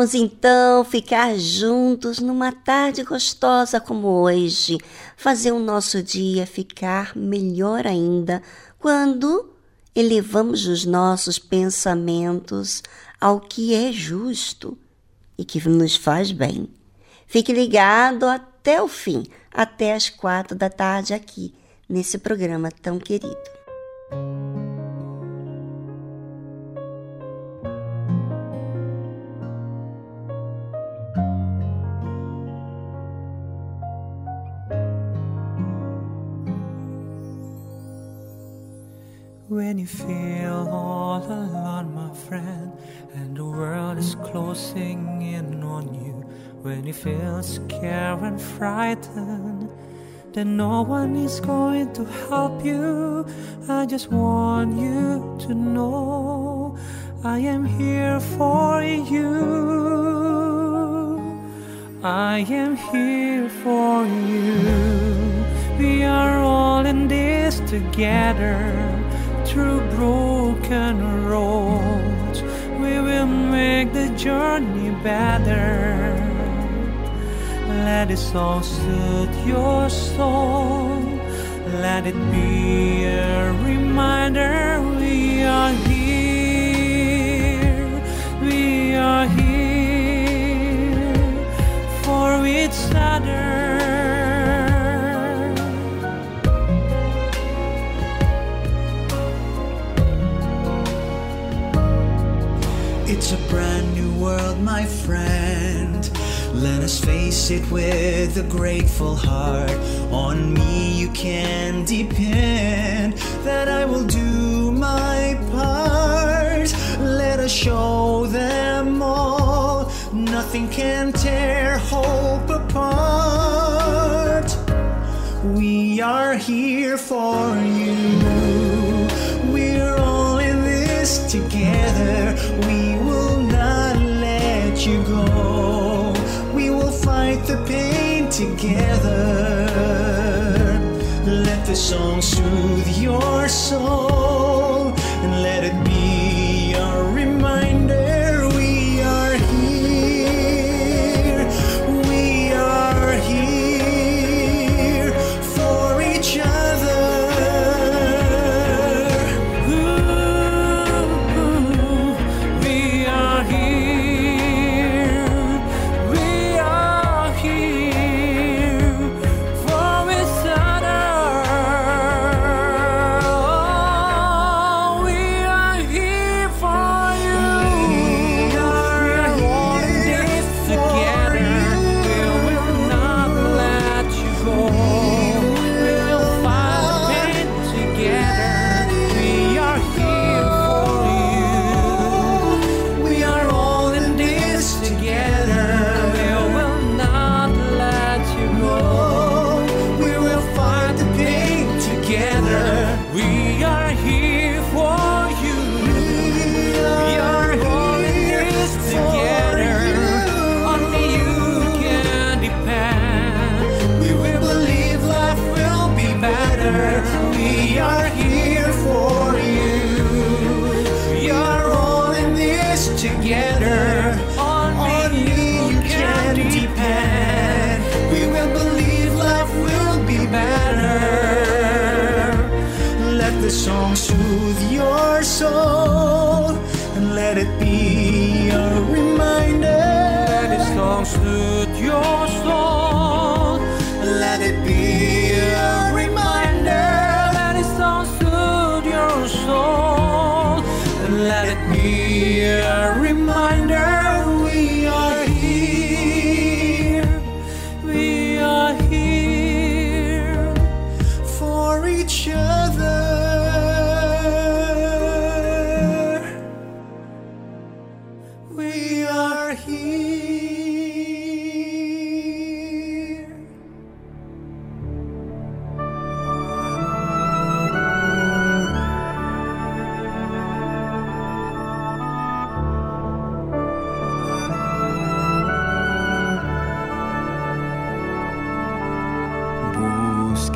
Vamos então ficar juntos numa tarde gostosa como hoje, fazer o nosso dia ficar melhor ainda quando elevamos os nossos pensamentos ao que é justo e que nos faz bem. Fique ligado até o fim, até as quatro da tarde aqui, nesse programa tão querido. When you feel all alone, my friend, and the world is closing in on you. When you feel scared and frightened, then no one is going to help you. I just want you to know I am here for you. I am here for you. We are all in this together through broken roads. We will make the journey better. Let this song soothe your soul. Let it be a reminder we are here. We are here for each other. It's a brand new world, my friend. Let us face it with a grateful heart. On me you can depend that I will do my part. Let us show them all nothing can tear hope apart. We are here for you. We're all in this together. We together. Let the song soothe your soul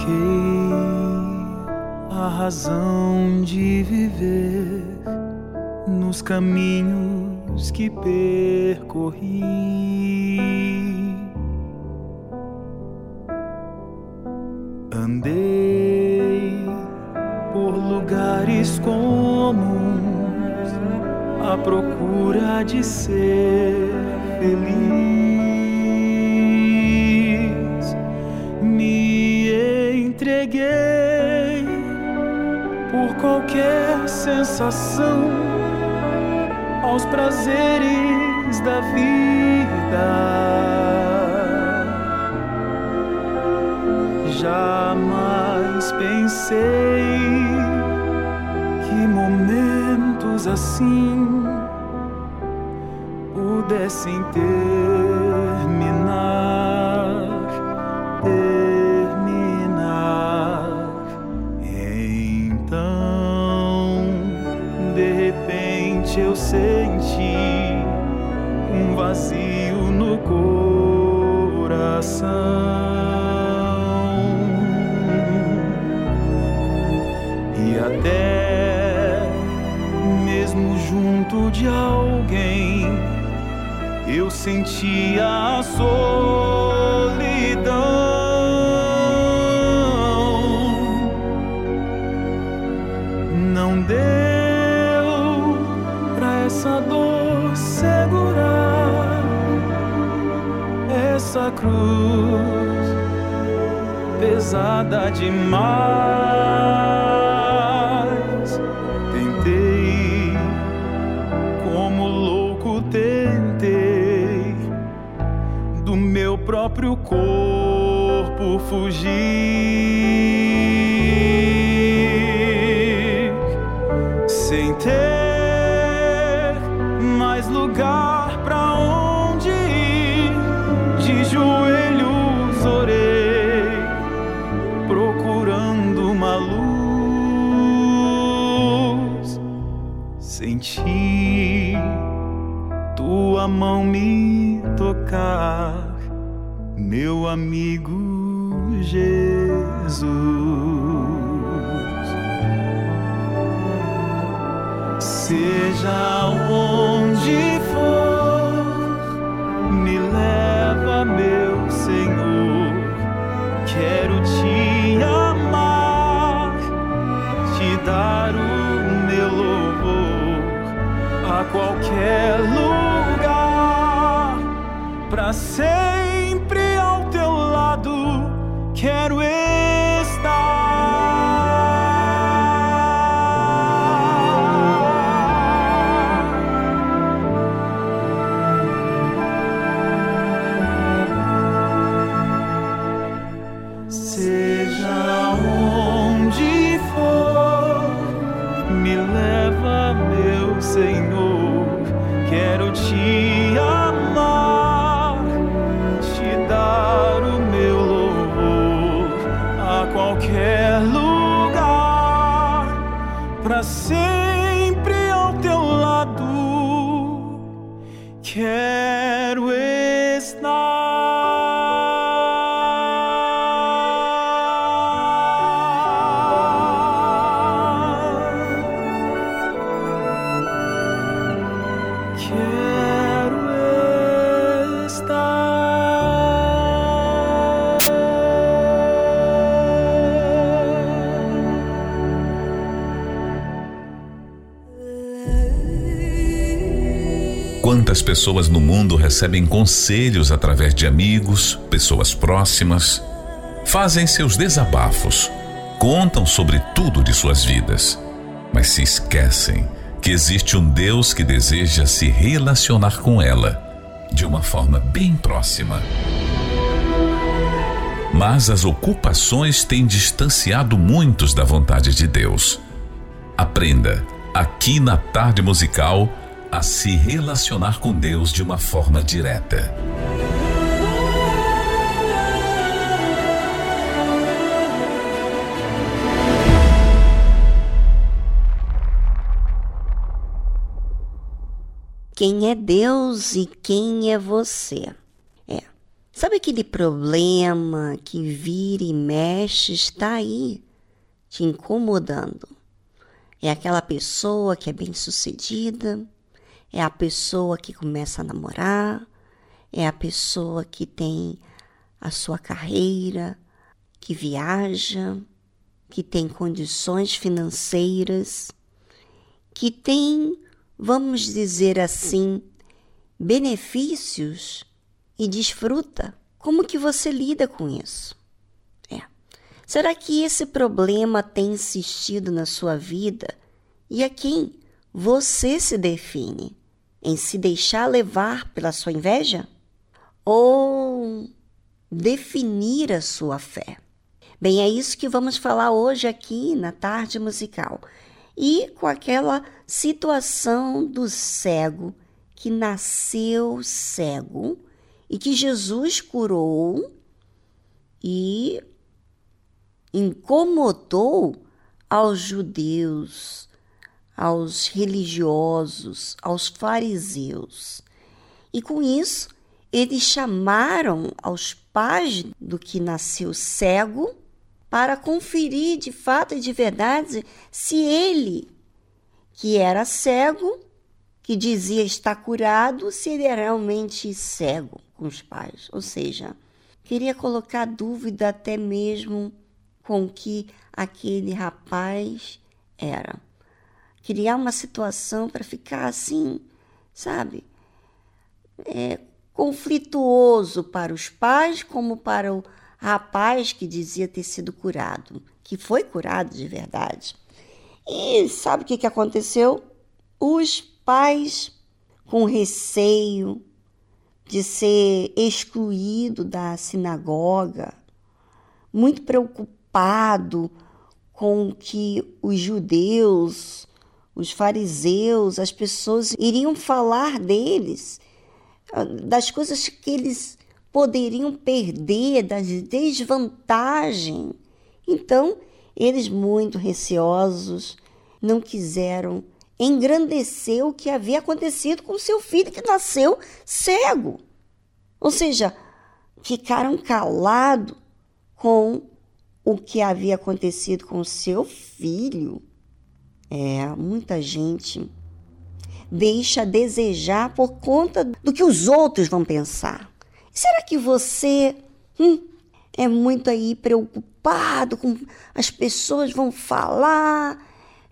Busquei a razão de viver nos caminhos que percorri. Andei por lugares comuns à procura de ser feliz. Qualquer sensação aos prazeres da vida. Jamais pensei que coisas assim pudessem terminar, sentia a solidão. Não deu pra essa dor segurar essa cruz pesada demais. Fugir, lugar, para sempre Quantas pessoas no mundo recebem conselhos através de amigos, pessoas próximas, fazem seus desabafos, contam sobre tudo de suas vidas, mas se esquecem que existe um Deus que deseja se relacionar com ela de uma forma bem próxima. Mas as ocupações têm distanciado muitos da vontade de Deus. Aprenda, aqui na tarde musical, a se relacionar com Deus de uma forma direta. Quem é Deus e quem é você? É. Sabe aquele problema que vira e mexe está aí, te incomodando? É aquela pessoa que é bem-sucedida, é a pessoa que começa a namorar, é a pessoa que tem a sua carreira, que viaja, que tem condições financeiras, que tem, vamos dizer assim, benefícios e desfruta. Como que você lida com isso? É. Será que esse problema tem insistido na sua vida e a quem você se define? Em se deixar levar pela sua inveja? Ou definir a sua fé? Bem, é isso que vamos falar hoje aqui na tarde musical. e com aquela situação do cego que nasceu cego e que Jesus curou e incomodou aos judeus, aos religiosos, aos fariseus. E com isso, eles chamaram aos pais do que nasceu cego para conferir de fato e de verdade se ele, que era cego, que dizia estar curado, se ele era realmente cego com os pais. Ou seja, queria colocar dúvida até mesmo com que aquele rapaz era. Criar uma situação para ficar assim, sabe? É, conflituoso para os pais, como para o rapaz que dizia ter sido curado, que foi curado de verdade. E sabe o que, que aconteceu? Os pais, com receio de ser excluído da sinagoga, muito preocupado com que os judeus, os fariseus, as pessoas iriam falar deles, das coisas que eles poderiam perder, das desvantagens. Então, eles, muito receosos, não quiseram engrandecer o que havia acontecido com seu filho que nasceu cego. Ou seja, ficaram calados com o que havia acontecido com seu filho. É, muita gente deixa a desejar por conta do que os outros vão pensar. Será que você hum, é muito aí preocupado com as pessoas vão falar?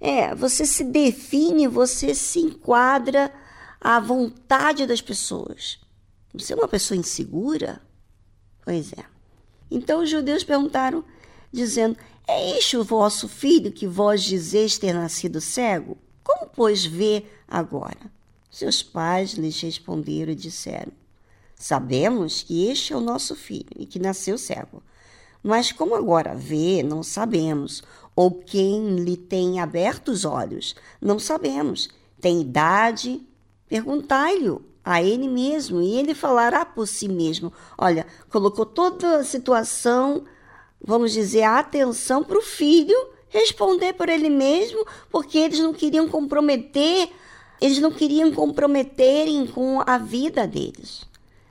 É, você se define, você se enquadra à vontade das pessoas. Você é uma pessoa insegura? Pois é. Então os judeus perguntaram, dizendo: É este o vosso filho que vós dizeis ter nascido cego? Como, pois, vê agora? Seus pais lhes responderam e disseram: Sabemos que este é o nosso filho e que nasceu cego. Mas como agora vê, não sabemos. Ou quem lhe tem aberto os olhos, não sabemos. Tem idade? Perguntai-lhe a ele mesmo e ele falará por si mesmo. Olha, colocou toda a situação, vamos dizer, a atenção para o filho responder por ele mesmo, porque eles não queriam comprometer, eles não queriam comprometerem com a vida deles.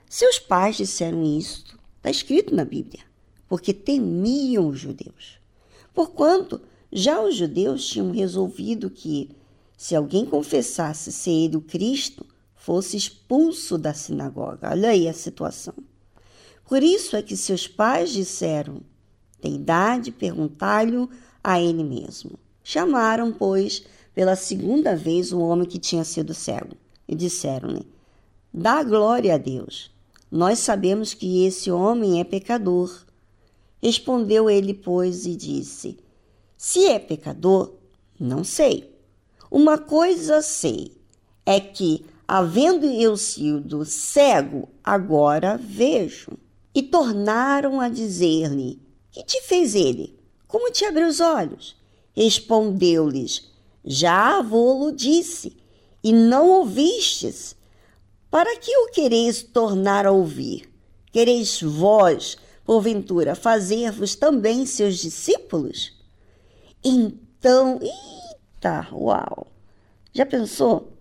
Seus pais disseram isto, está escrito na Bíblia, porque temiam os judeus. Porquanto já os judeus tinham resolvido que, se alguém confessasse ser ele o Cristo, fosse expulso da sinagoga. Olha aí a situação. Por isso é que seus pais disseram: tem idade, perguntai-lhe a ele mesmo. Chamaram, pois, pela segunda vez o homem que tinha sido cego e disseram-lhe: Dá glória a Deus. Nós sabemos que esse homem é pecador. Respondeu ele, pois, e disse: Se é pecador, não sei. Uma coisa sei, é que, havendo eu sido cego, agora vejo. E tornaram a dizer-lhe: Que te fez ele? Como te abriu os olhos? Respondeu-lhes: Já vô-lo disse, e não ouvistes. Para que o quereis tornar a ouvir? Quereis vós, porventura, fazer-vos também seus discípulos? Então, eita, uau! Já pensou?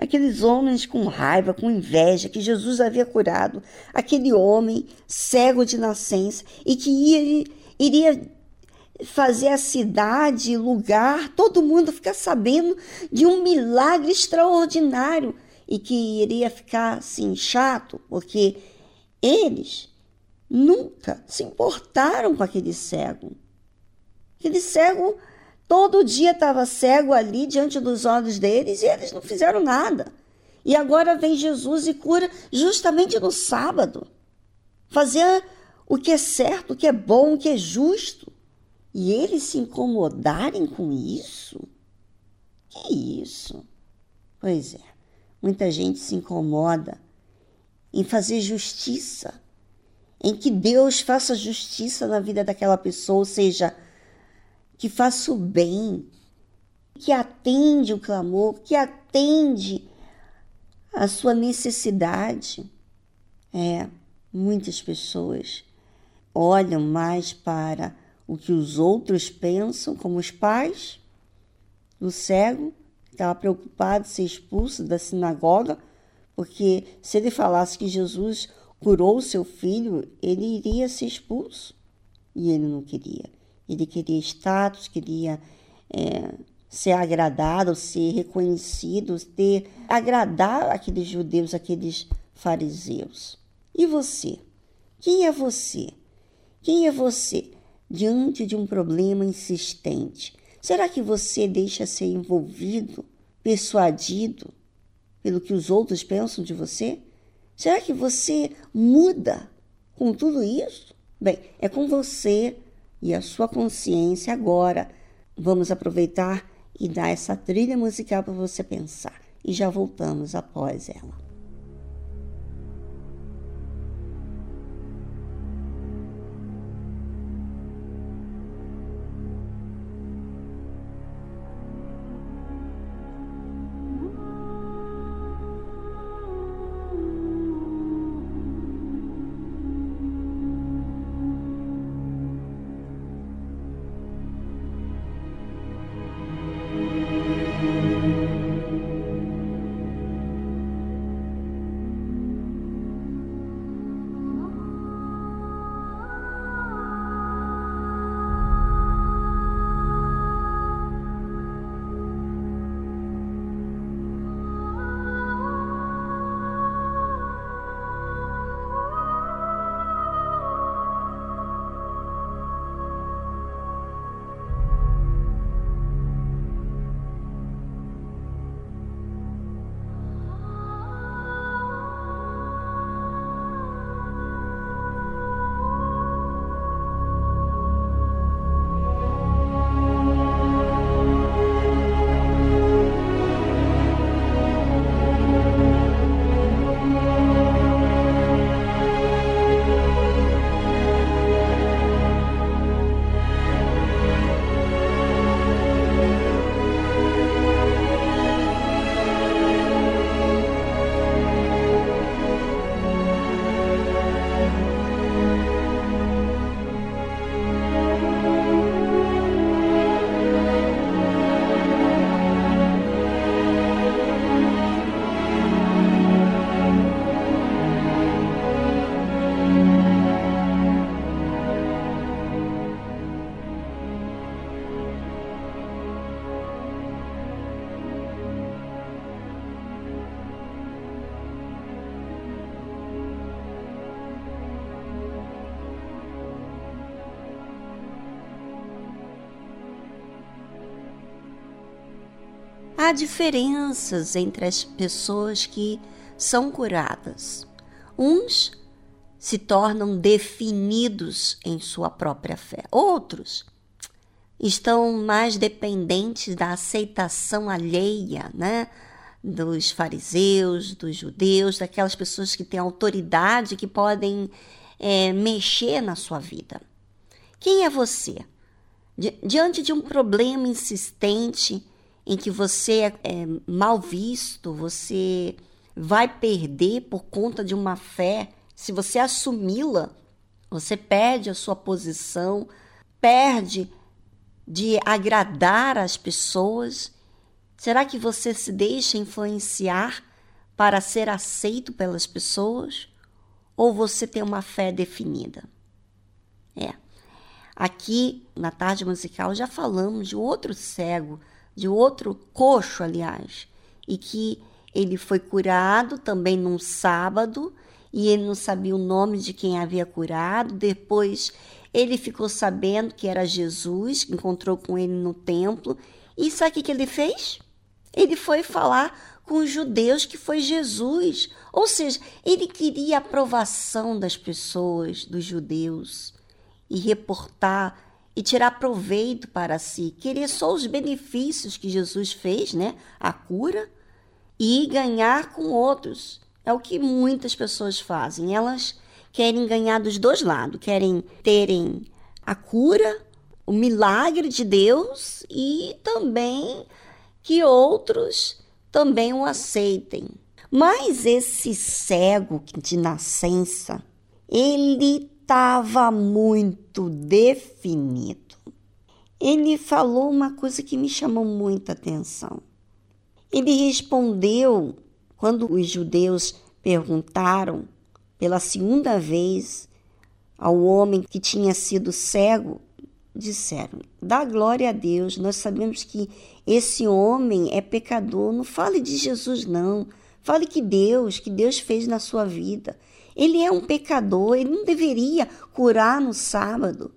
Aqueles homens com raiva, com inveja, que Jesus havia curado, aquele homem cego de nascença e que ia, iria fazer a cidade, lugar, todo mundo ficar sabendo de um milagre extraordinário e que iria ficar assim chato, porque eles nunca se importaram com aquele cego. Aquele cego todo dia estava cego ali diante dos olhos deles e eles não fizeram nada. E agora vem Jesus e cura justamente no sábado. Fazer o que é certo, o que é bom, o que é justo. E eles se incomodarem com isso? Que isso? Pois é. Muita gente se incomoda em fazer justiça, em que Deus faça justiça na vida daquela pessoa, ou seja, que faça o bem, que atende o clamor, que atende a sua necessidade. É, muitas pessoas olham mais para o que os outros pensam, como os pais. O cego estava preocupado em ser expulso da sinagoga, porque se ele falasse que Jesus curou seu filho, ele iria ser expulso. E ele não queria. Ele queria status, queria é, ser agradado, ser reconhecido, ter agradar aqueles judeus, aqueles fariseus. E você? Quem é você? Quem é você diante de um problema insistente? Será que você deixa ser envolvido, persuadido pelo que os outros pensam de você? Será que você muda com tudo isso? Bem, é com você e a sua consciência agora. Vamos aproveitar e dar essa trilha musical para você pensar. E já voltamos após ela. Diferenças entre as pessoas que são curadas. Uns se tornam definidos em sua própria fé, outros estão mais dependentes da aceitação alheia, né? Dos fariseus, dos judeus, daquelas pessoas que têm autoridade que podem é, mexer na sua vida. Quem é você? Diante de um problema insistente, em que você é, é mal visto, você vai perder por conta de uma fé. Se você assumi-la, você perde a sua posição, perde de agradar as pessoas. Será que você se deixa influenciar para ser aceito pelas pessoas? Ou você tem uma fé definida? É. Aqui na tarde musical já falamos de outro cego de outro coxo, aliás, e que ele foi curado também num sábado e ele não sabia o nome de quem havia curado. Depois ele ficou sabendo que era Jesus, encontrou com ele no templo. E sabe o que ele fez? Ele foi falar com os judeus que foi Jesus. Ou seja, ele queria a aprovação das pessoas, dos judeus, e reportar e tirar proveito para si, querer só os benefícios que Jesus fez, né? A cura e ganhar com outros. É o que muitas pessoas fazem. Elas querem ganhar dos dois lados, querem terem a cura, o milagre de Deus e também que outros também o aceitem. Mas esse cego de nascença, ele estava muito definido. Ele falou uma coisa que me chamou muita atenção. Ele respondeu quando os judeus perguntaram pela segunda vez ao homem que tinha sido cego, disseram: Dá glória a Deus, nós sabemos que esse homem é pecador. Não fale de Jesus, não. Fale que Deus, que Deus fez na sua vida. Ele é um pecador, ele não deveria curar no sábado.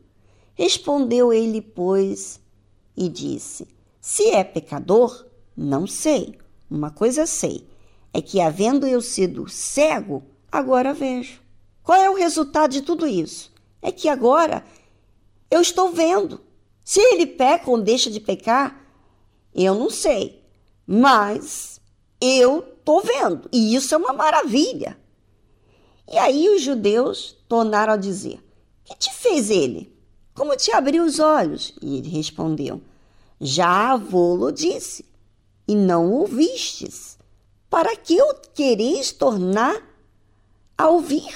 Respondeu ele, pois, e disse: Se é pecador, não sei. Uma coisa sei, é que havendo eu sido cego, agora vejo. Qual é o resultado de tudo isso? É que agora eu estou vendo. Se ele peca ou deixa de pecar, eu não sei. Mas eu estou vendo. E isso é uma maravilha. E aí os judeus tornaram a dizer: Que te fez ele? Como te abriu os olhos? E ele respondeu: Já avô-lo disse, e não ouvistes. Para que o quereis tornar a ouvir?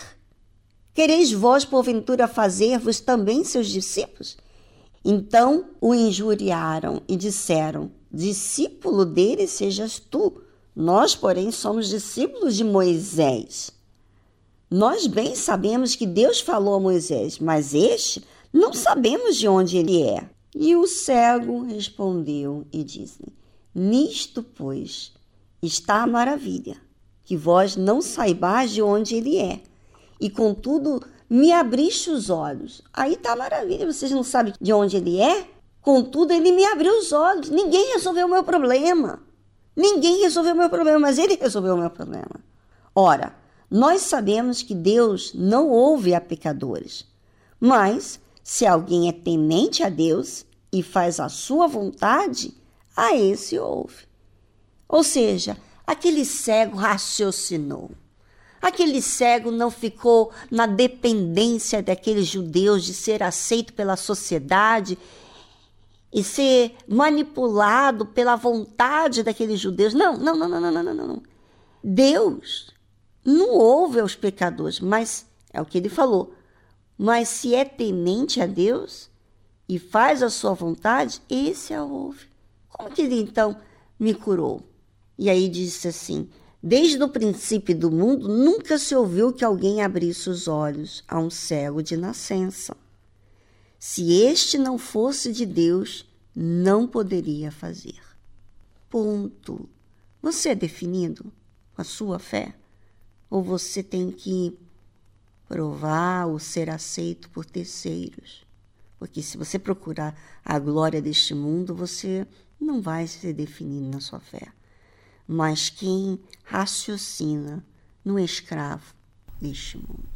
Quereis vós, porventura, fazer-vos também seus discípulos? Então o injuriaram e disseram: Discípulo dele sejas tu. Nós, porém, somos discípulos de Moisés. Nós bem sabemos que Deus falou a Moisés, mas este não sabemos de onde ele é. E o cego respondeu e disse: Nisto, pois, está a maravilha, que vós não saibais de onde ele é e contudo me abriste os olhos. Aí tá maravilha, vocês não sabem de onde ele é? Contudo, ele me abriu os olhos. Ninguém resolveu o meu problema. Ninguém resolveu o meu problema, mas ele resolveu o meu problema. Ora, nós sabemos que Deus não ouve a pecadores. Mas, se alguém é temente a Deus e faz a sua vontade, a esse ouve. Ou seja, aquele cego raciocinou. Aquele cego não ficou na dependência daqueles judeus de ser aceito pela sociedade e ser manipulado pela vontade daqueles judeus. Não, não, não, não, não, não, não. Deus não ouve aos pecadores, mas é o que ele falou. Mas se é temente a Deus e faz a sua vontade, esse a ouve. Como que ele então me curou? E aí disse assim: Desde o princípio do mundo, nunca se ouviu que alguém abrisse os olhos a um cego de nascença. Se este não fosse de Deus, não poderia fazer. Ponto. Você é definido com a sua fé? Ou você tem que provar ou ser aceito por terceiros? Porque se você procurar a glória deste mundo, você não vai ser definido na sua fé mas quem raciocina no escravo deste mundo.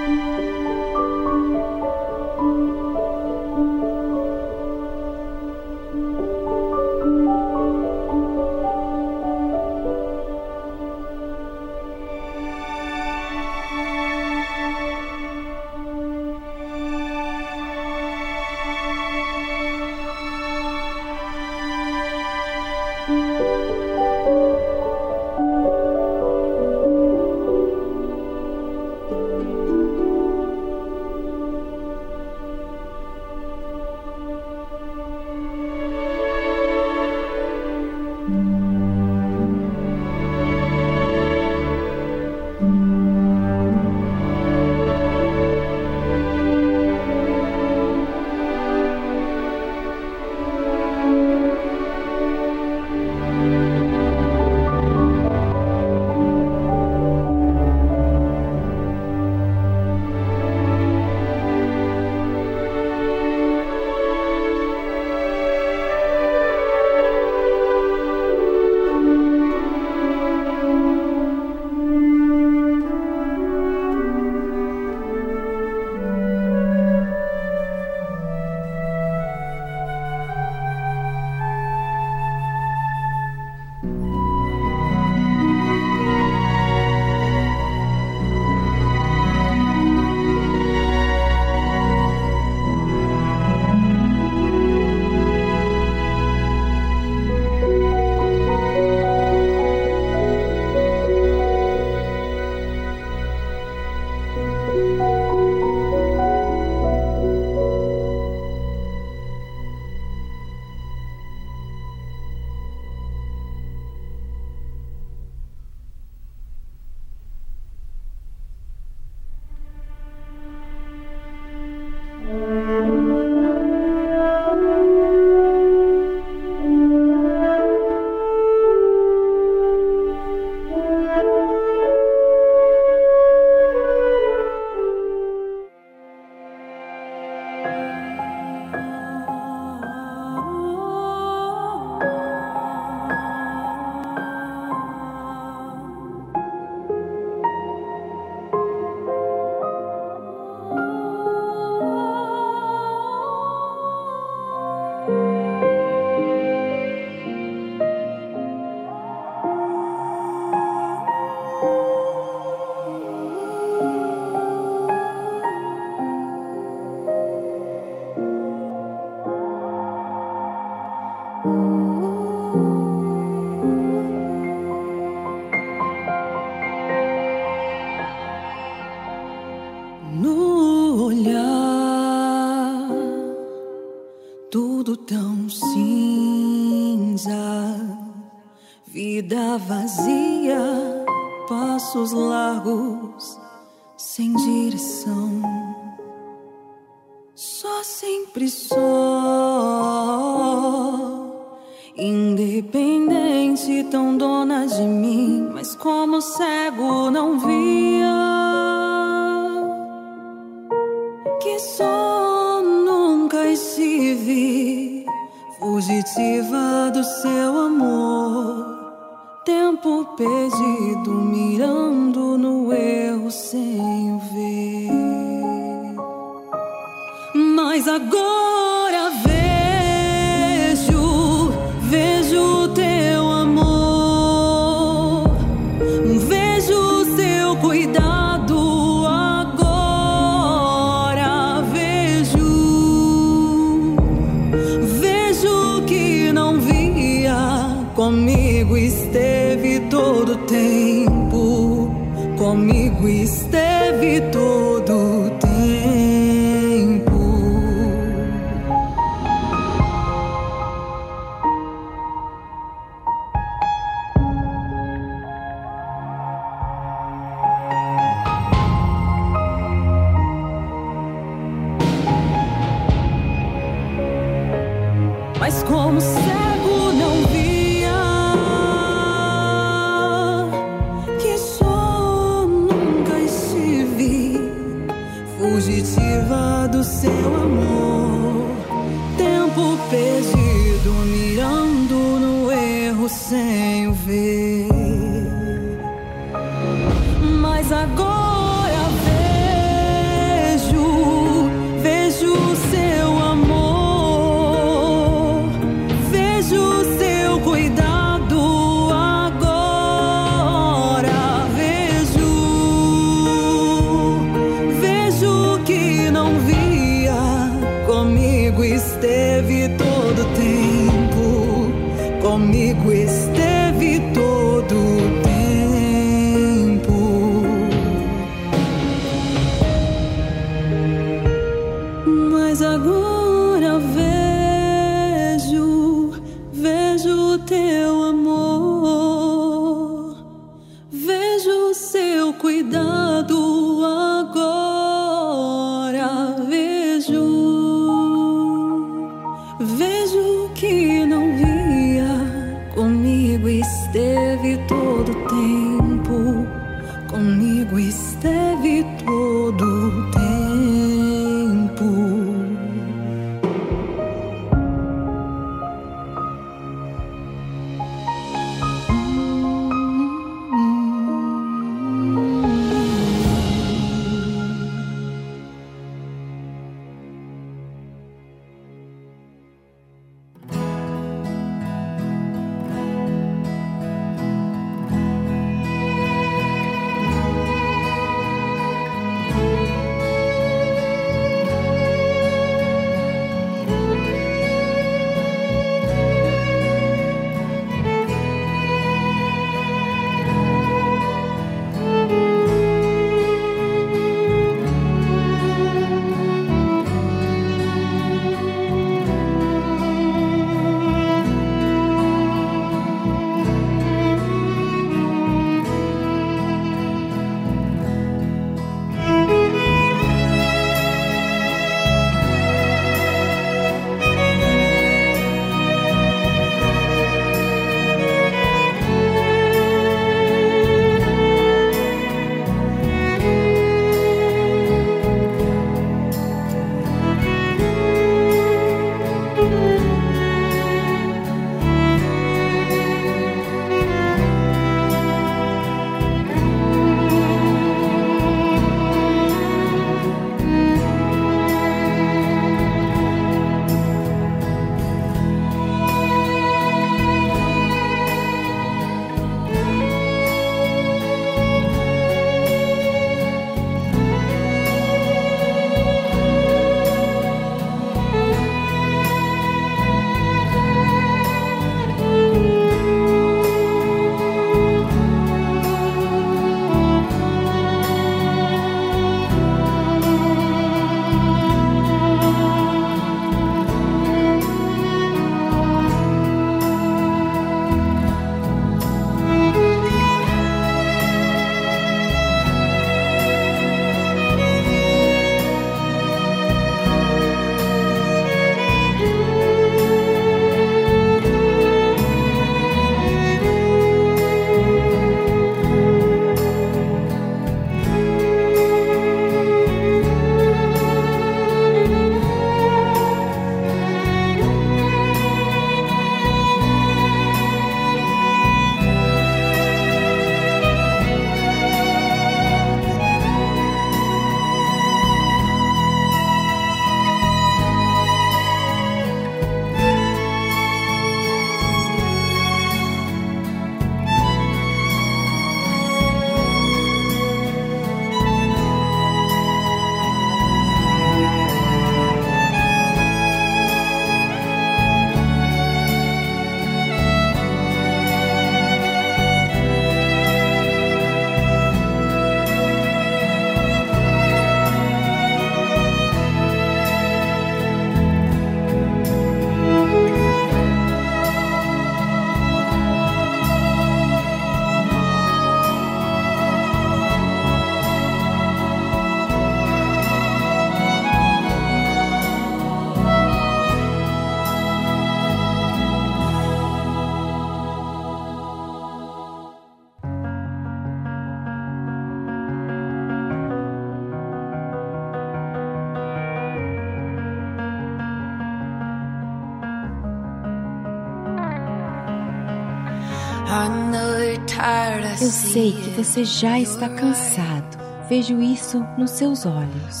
Sei que você já está cansado. Vejo isso nos seus olhos.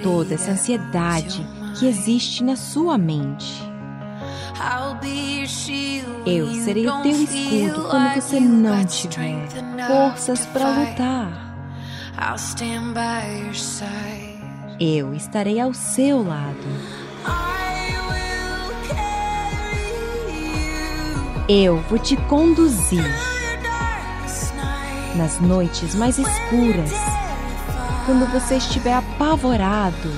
Toda essa ansiedade que existe na sua mente. Eu serei o teu escudo quando você não tiver forças para lutar. Eu estarei ao seu lado. Eu vou te conduzir nas noites mais escuras, quando você estiver apavorado.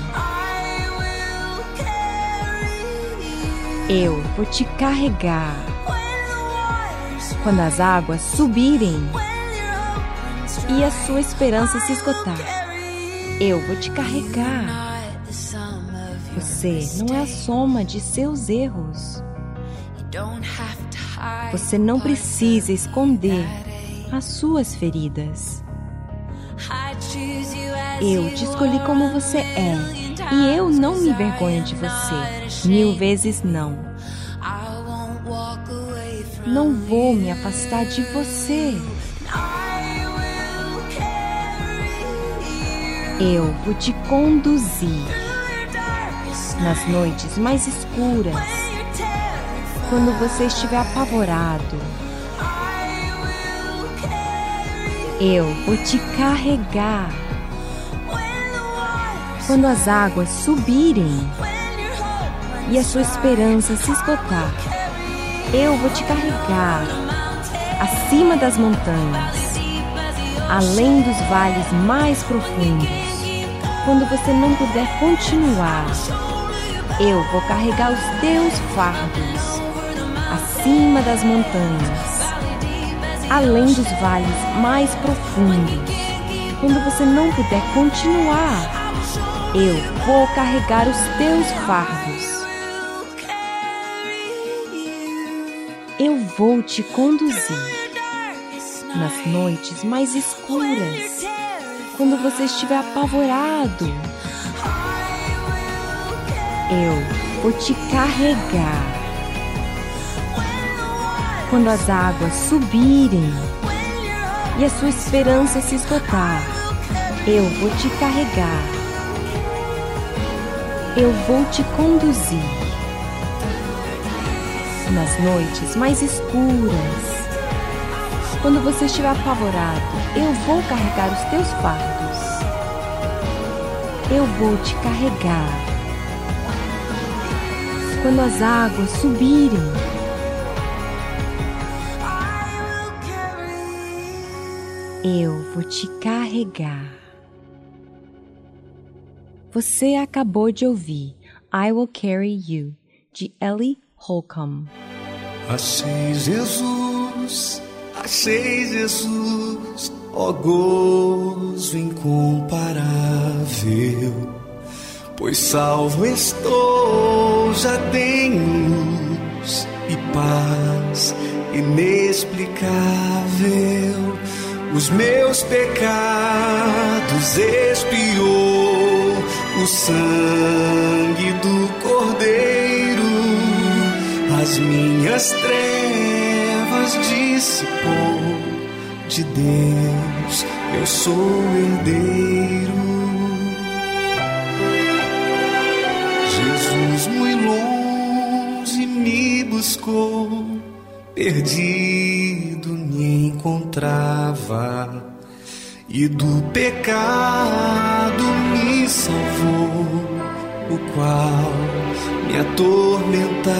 Eu vou te carregar quando as águas subirem e a sua esperança se esgotar. Eu vou te carregar. Você não é a soma de seus erros. Você não precisa esconder as suas feridas. Eu te escolhi como você é e eu não me envergonho de você. Mil vezes não. Não vou me afastar de você. Eu vou te conduzir nas noites mais escuras, quando você estiver apavorado. Eu vou te carregar quando as águas subirem e a sua esperança se esgotar. Eu vou te carregar acima das montanhas, além dos vales mais profundos. Quando você não puder continuar, eu vou carregar os teus fardos acima das montanhas, além dos vales mais profundos. Quando você não puder continuar, eu vou carregar os teus fardos. Eu vou te conduzir nas noites mais escuras, quando você estiver apavorado. Eu vou te carregar quando as águas subirem e a sua esperança se esgotar. Eu vou te carregar. Eu vou te conduzir nas noites mais escuras. Quando você estiver apavorado, eu vou carregar os teus fardos. Eu vou te carregar. Quando as águas subirem, eu vou te carregar. Você acabou de ouvir I Will Carry You, de Ellie Holcomb. Achei Jesus, achei Jesus, ó gozo incomparável. Pois salvo estou, já tenho luz e paz inexplicável. Os meus pecados expiou. O sangue do Cordeiro as minhas trevas dissipou. De Deus, eu sou herdeiro. Jesus muito longe me buscou, perdido me encontrava e do pecado me salvou, o qual me atormentava.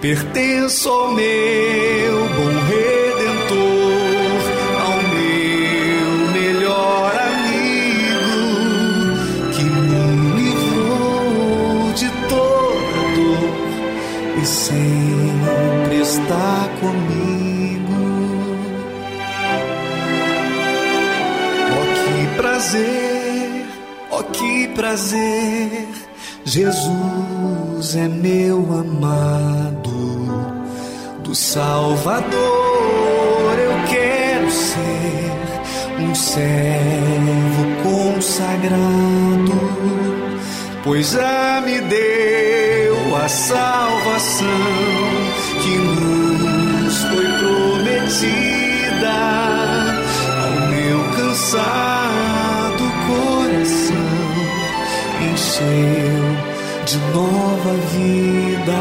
Pertenço ao meu bom redentor, Jesus é meu amado, do Salvador eu quero ser um servo consagrado, pois já me deu a salvação que nos foi prometida ao meu cansado coração encher de nova vida.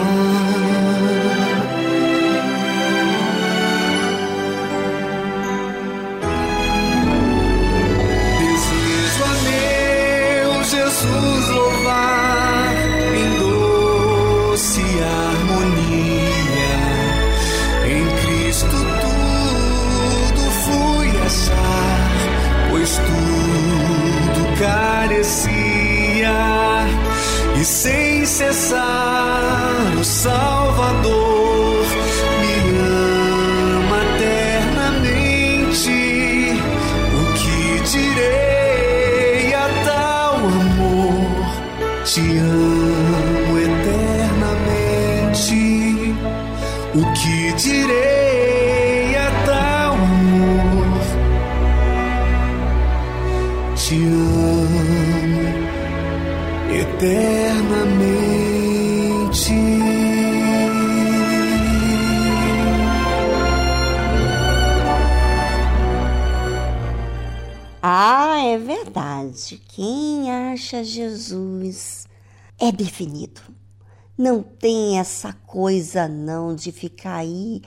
Desejo a meu Jesus louvar em doce harmonia. Em Cristo tudo fui achar, pois tudo carecia. E sem cessar o Salvador Acha Jesus é definido. Não tem essa coisa não de ficar aí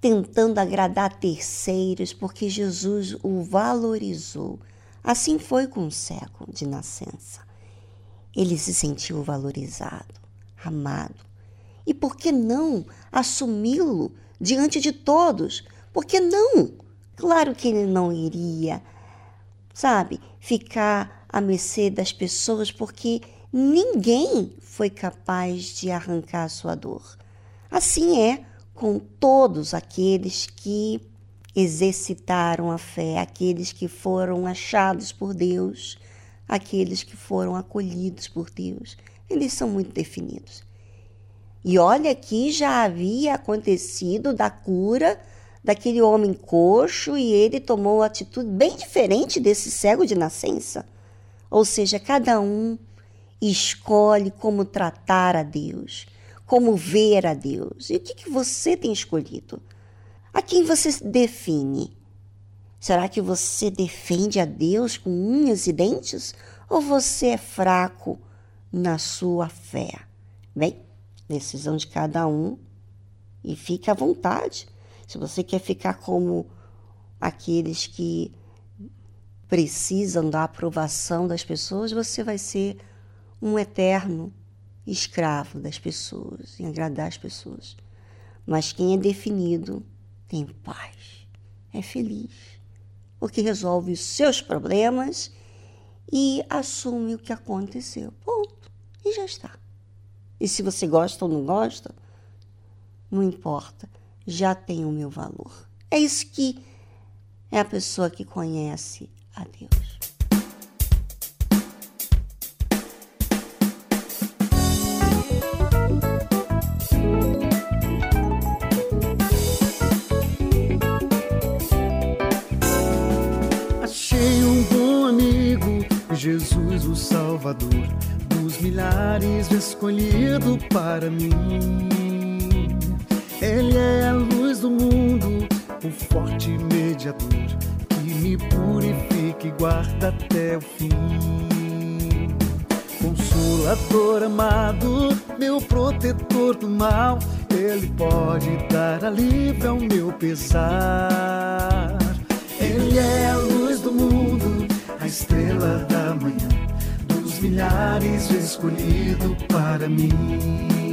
tentando agradar terceiros, porque Jesus o valorizou. Assim foi com o cego de nascença. Ele se sentiu valorizado, amado. E por que não assumi-lo diante de todos? Por que não? Claro que ele não iria sabe, ficar à mercê das pessoas, porque ninguém foi capaz de arrancar a sua dor. Assim é com todos aqueles que exercitaram a fé, aqueles que foram achados por Deus, aqueles que foram acolhidos por Deus. Eles são muito definidos. E olha que já havia acontecido da cura daquele homem coxo e ele tomou uma atitude bem diferente desse cego de nascença. Ou seja, cada um escolhe como tratar a Deus, como ver a Deus. E o que, que você tem escolhido? A quem você define? Será que você defende a Deus com unhas e dentes? Ou você é fraco na sua fé? Bem, decisão de cada um e fique à vontade. Se você quer ficar como aqueles que precisam da aprovação das pessoas, você vai ser um eterno escravo das pessoas, em agradar as pessoas. Mas quem é definido tem paz, é feliz, porque resolve os seus problemas e assume o que aconteceu. Ponto. E já está. E se você gosta ou não gosta, não importa já tem o meu valor. É isso que é a pessoa que conhece a Deus. Achei um bom amigo, Jesus o Salvador, dos milhares escolhido para mim. Ele é a luz do mundo, o forte mediador me purifica e guarda até o fim. Consolador amado, meu protetor do mal, ele pode dar alívio ao meu pesar. Ele é a luz do mundo, a estrela da manhã, dos milhares escolhido para mim.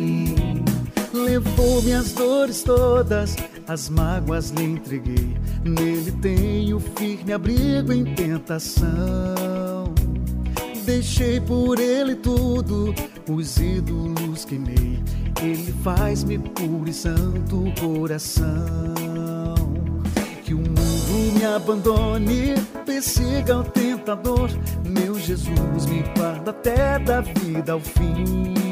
Levou minhas dores todas, as mágoas lhe entreguei. Nele tenho firme abrigo em tentação. Deixei por ele tudo, os ídolos queimei. Ele faz-me puro e santo coração. Que o mundo me abandone, persiga o tentador. Meu Jesus me guarda até da vida ao fim.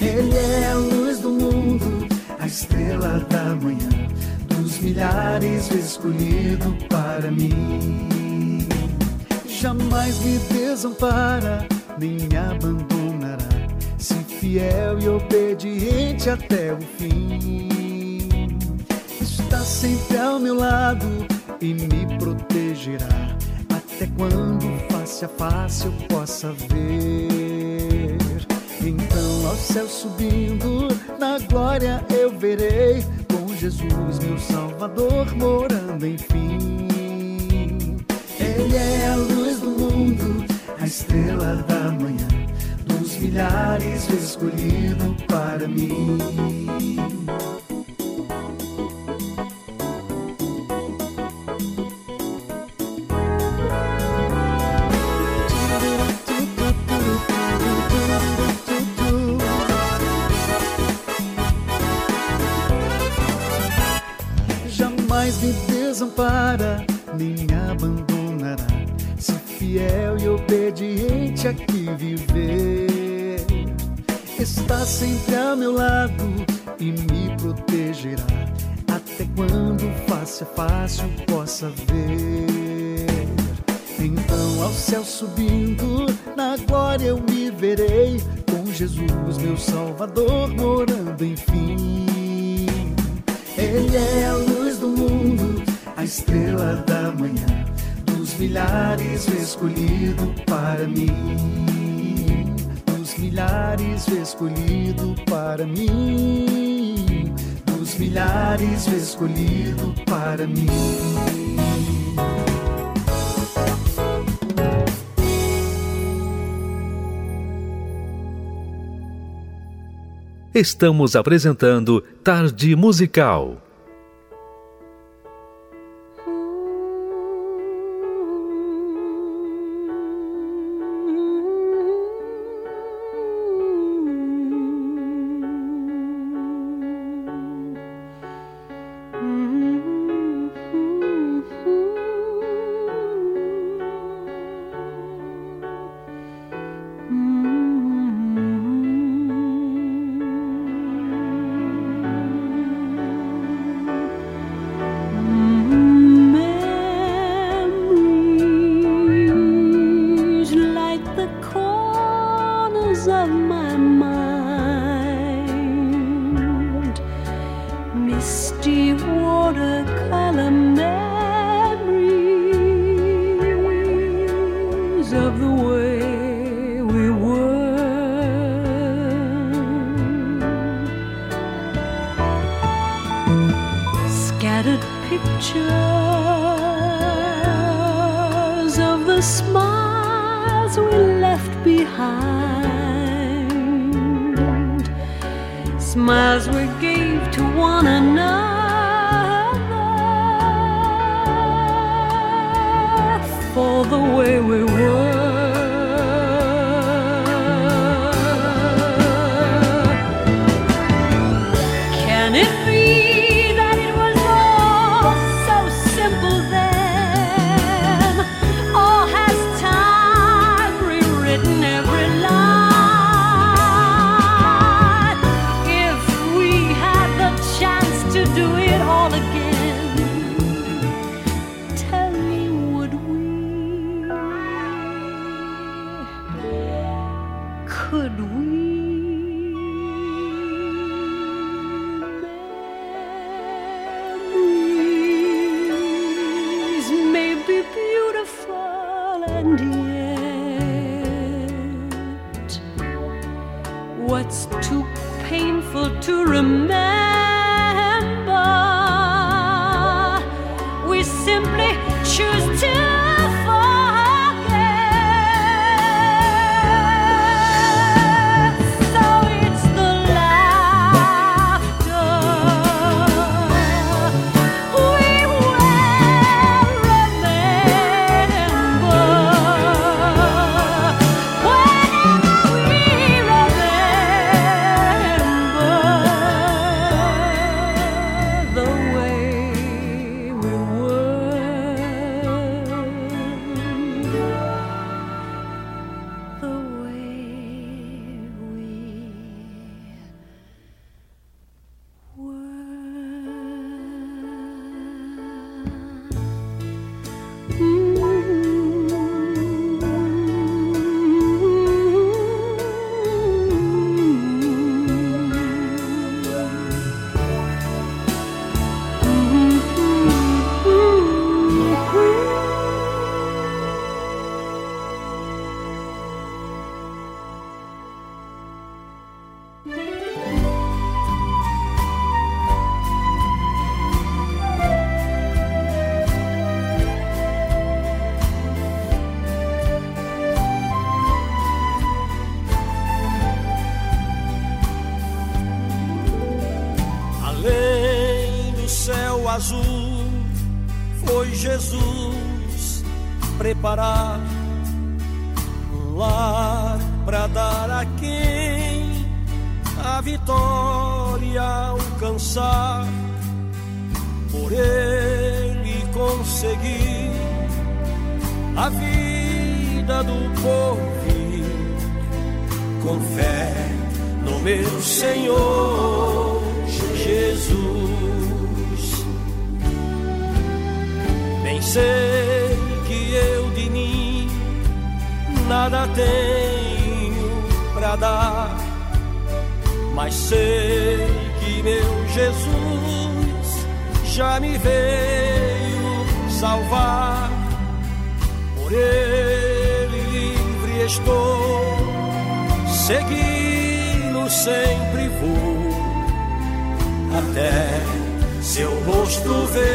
Ele é a luz do mundo, a estrela da manhã, dos milhares escolhido para mim. Jamais me desampara, nem me abandonará, se fiel e obediente até o fim. Está sempre ao meu lado, e me protegerá até quando face a face eu possa ver. Então ao céu subindo, na glória eu verei com Jesus, meu Salvador, morando enfim. Ele é a luz do mundo, a estrela da manhã, dos milhares escolhido para mim. Desampara, nem abandonará. Se fiel e obediente aqui viver, está sempre a meu lado e me protegerá. Até quando face a face possa ver. Então ao céu subindo, na glória eu me verei com Jesus, meu Salvador, morando enfim. Ele é a luz do mundo, a estrela da manhã, dos milhares escolhido para mim. Dos milhares escolhido para mim. Dos milhares escolhido para mim. Estamos apresentando Tarde Musical.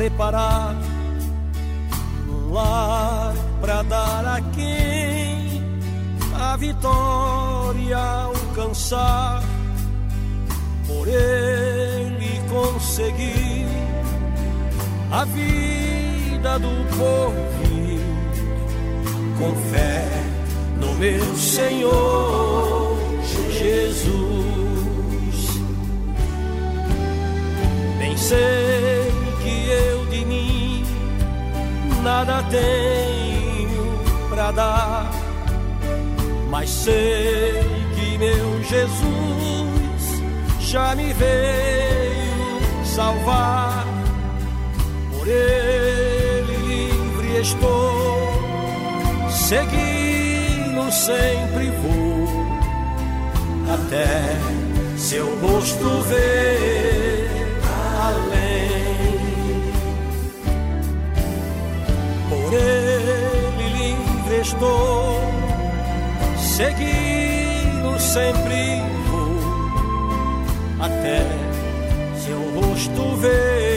preparar um lar para dar a quem a vitória alcançar, por ele conseguir a vida do povo, Com fé no meu Senhor Jesus. Vencer nada tenho para dar, mas sei que meu Jesus já me veio salvar. Por ele livre estou, seguindo sempre vou, até seu rosto ver dele livre estou, segui-lo sempre até seu rosto ver.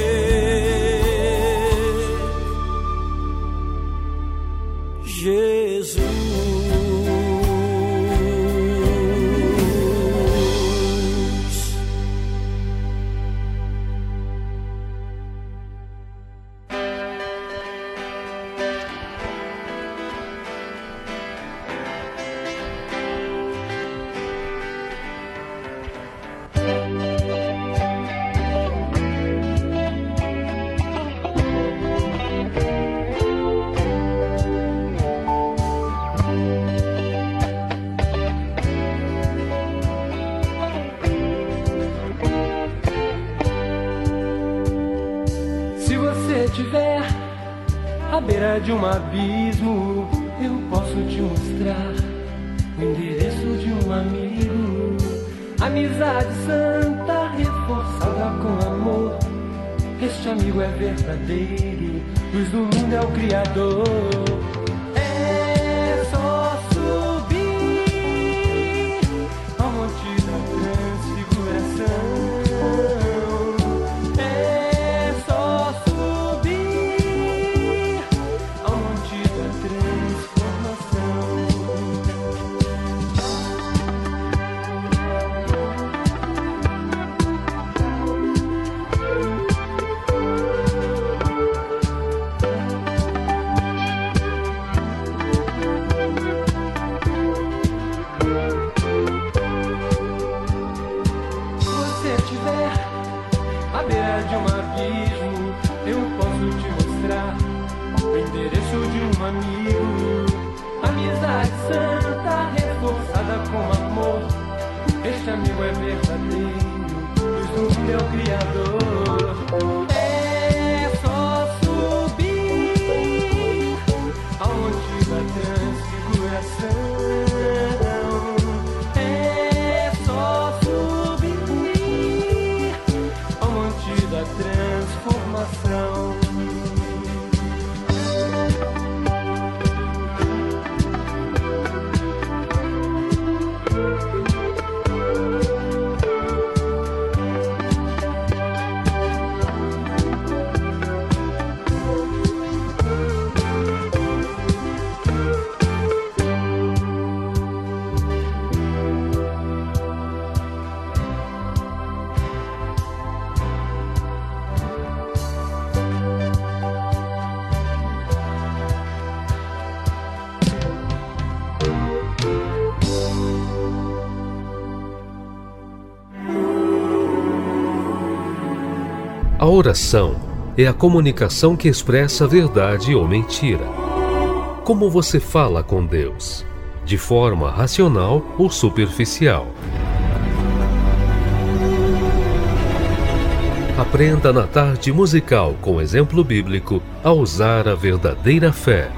Oração é a comunicação que expressa verdade ou mentira. Como você fala com Deus? De forma racional ou superficial? Aprenda na tarde musical com exemplo bíblico a usar a verdadeira fé.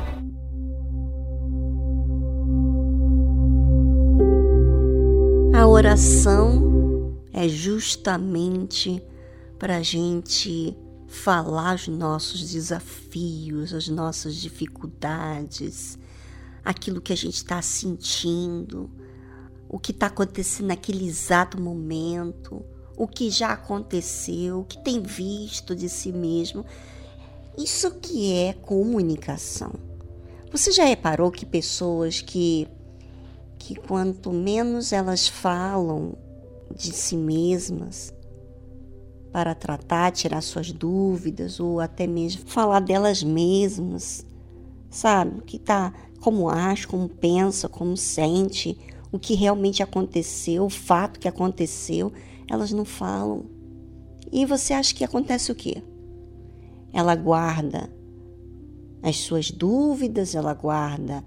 A oração é justamente para a gente falar os nossos desafios, as nossas dificuldades, aquilo que a gente está sentindo, o que está acontecendo naquele exato momento, o que já aconteceu, o que tem visto de si mesmo. Isso que é comunicação. Você já reparou que pessoas que que quanto menos elas falam de si mesmas para tratar, tirar suas dúvidas ou até mesmo falar delas mesmas, sabe? O que tá, como acha, como pensa, como sente, o que realmente aconteceu, o fato que aconteceu, elas não falam. E você acha que acontece o quê? Ela guarda as suas dúvidas, ela guarda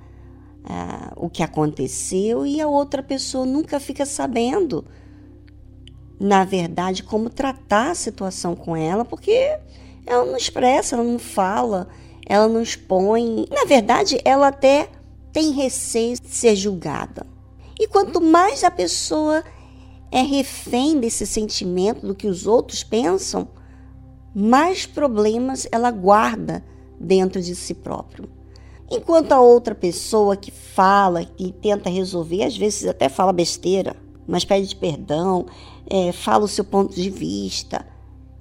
ah, o que aconteceu e a outra pessoa nunca fica sabendo, na verdade, como tratar a situação com ela, porque ela não expressa, ela não fala, ela não expõe. Na verdade, ela até tem receio de ser julgada. E quanto mais a pessoa é refém desse sentimento do que os outros pensam, mais problemas ela guarda dentro de si próprio. Enquanto a outra pessoa que fala e tenta resolver, às vezes até fala besteira, mas pede perdão, é, fala o seu ponto de vista,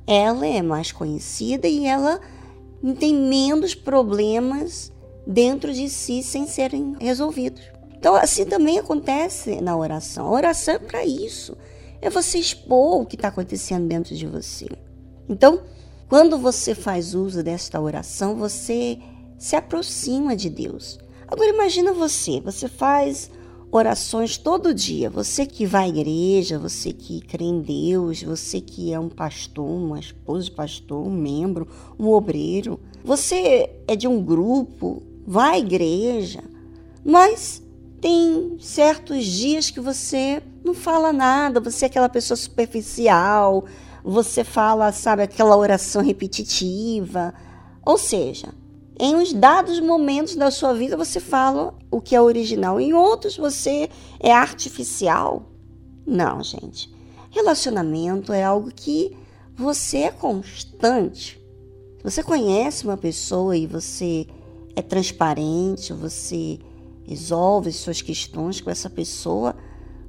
ela é mais conhecida e ela tem menos problemas dentro de si sem serem resolvidos. Então, assim também acontece na oração. A oração é para isso. É você expor o que está acontecendo dentro de você. Então, quando você faz uso desta oração, você se aproxima de Deus. Agora imagina você, você faz orações todo dia. Você que vai à igreja, você que crê em Deus, você que é um pastor, uma esposa de pastor, um membro, um obreiro. Você é de um grupo, vai à igreja, mas tem certos dias que você não fala nada, você é aquela pessoa superficial, você fala, sabe, aquela oração repetitiva. Ou seja, em uns dados momentos da sua vida você fala o que é original, em outros você é artificial. Não, gente. Relacionamento é algo que você é constante. Você conhece uma pessoa e você é transparente, você resolve suas questões com essa pessoa,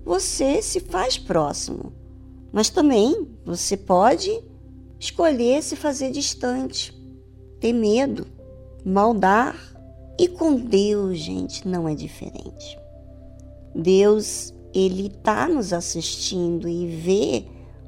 você se faz próximo. Mas também você pode escolher se fazer distante, ter medo maldar. E com Deus, gente, não é diferente. Deus, ele está nos assistindo e vê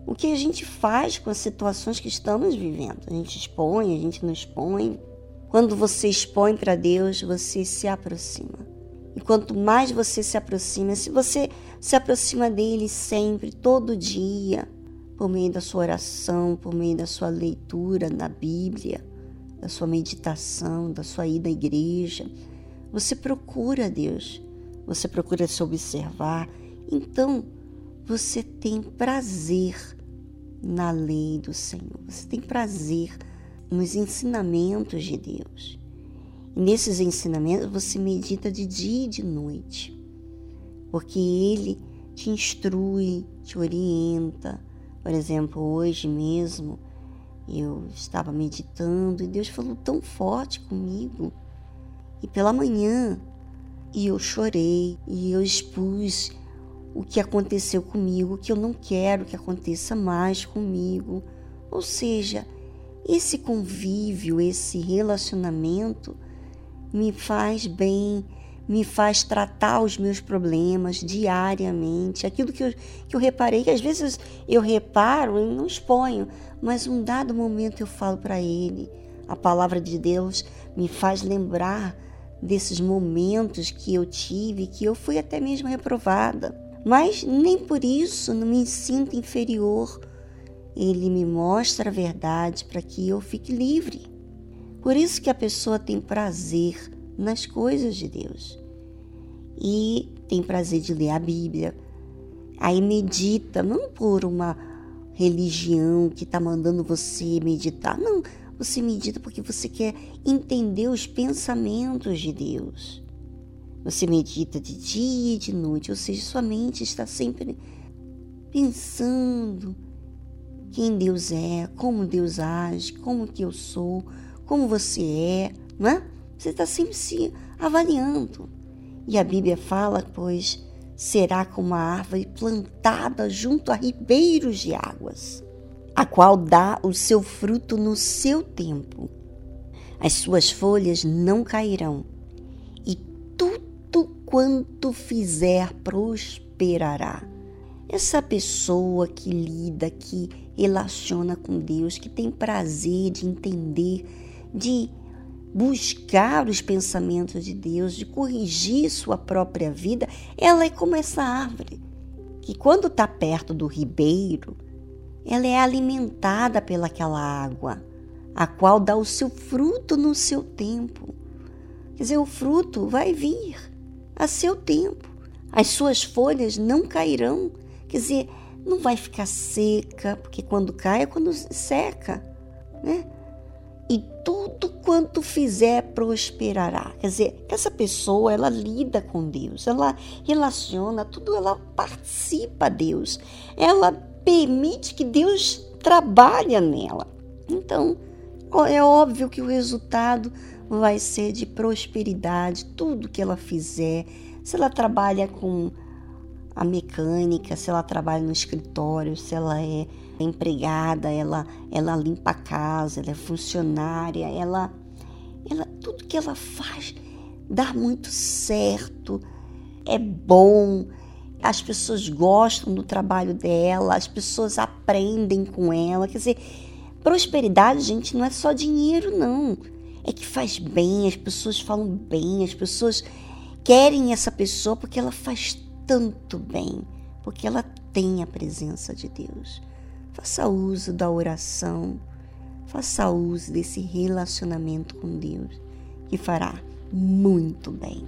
o que a gente faz com as situações que estamos vivendo. A gente expõe, a gente não expõe. Quando você expõe para Deus, você se aproxima. E quanto mais você se aproxima, se você se aproxima dele sempre, todo dia, por meio da sua oração, por meio da sua leitura na Bíblia, da sua meditação, da sua ida à igreja. Você procura Deus, você procura se observar. Então, você tem prazer na lei do Senhor, você tem prazer nos ensinamentos de Deus. E nesses ensinamentos você medita de dia e de noite, porque Ele te instrui, te orienta. Por exemplo, hoje mesmo eu estava meditando e Deus falou tão forte comigo. E pela manhã, e eu chorei e eu expus o que aconteceu comigo, que eu não quero que aconteça mais comigo. Ou seja, esse convívio, esse relacionamento me faz bem, me faz tratar os meus problemas diariamente. Aquilo que eu, que eu reparei, que às vezes eu reparo e não exponho, mas um dado momento eu falo para ele. A palavra de Deus me faz lembrar desses momentos que eu tive, que eu fui até mesmo reprovada. Mas nem por isso não me sinto inferior. ele me mostra a verdade para que eu fique livre. Por isso que a pessoa tem prazer nas coisas de Deus. E tem prazer de ler a Bíblia. Aí medita, não por uma religião que está mandando você meditar. Não, você medita porque você quer entender os pensamentos de Deus. Você medita de dia e de noite, ou seja, sua mente está sempre pensando quem Deus é, como Deus age, como que eu sou, como você é, não é? Você está sempre se avaliando. E a Bíblia fala, pois, será como uma árvore plantada junto a ribeiros de águas, a qual dá o seu fruto no seu tempo. As suas folhas não cairão, e tudo quanto fizer prosperará. Essa pessoa que lida, que relaciona com Deus, que tem prazer de entender, de buscar os pensamentos de Deus, de corrigir sua própria vida, ela é como essa árvore, que quando está perto do ribeiro, ela é alimentada pelaquela água, a qual dá o seu fruto no seu tempo. Quer dizer, o fruto vai vir a seu tempo. As suas folhas não cairão, Quer dizer, não vai ficar seca, porque quando cai é quando seca, né? Tudo quanto fizer prosperará. Quer dizer, essa pessoa, ela lida com Deus, ela relaciona, tudo ela participa a Deus. Ela permite que Deus trabalhe nela. Então, é óbvio que o resultado vai ser de prosperidade, tudo que ela fizer. Se ela trabalha com a mecânica, se ela trabalha no escritório, se ela é empregada, ela, ela limpa a casa, ela é funcionária, ela, ela tudo que ela faz dá muito certo, é bom, as pessoas gostam do trabalho dela, as pessoas aprendem com ela. Quer dizer, prosperidade, gente, não é só dinheiro, não. É que faz bem, as pessoas falam bem, as pessoas querem essa pessoa porque ela faz tanto bem, porque ela tem a presença de Deus. Faça uso da oração, faça uso desse relacionamento com Deus, que fará muito bem.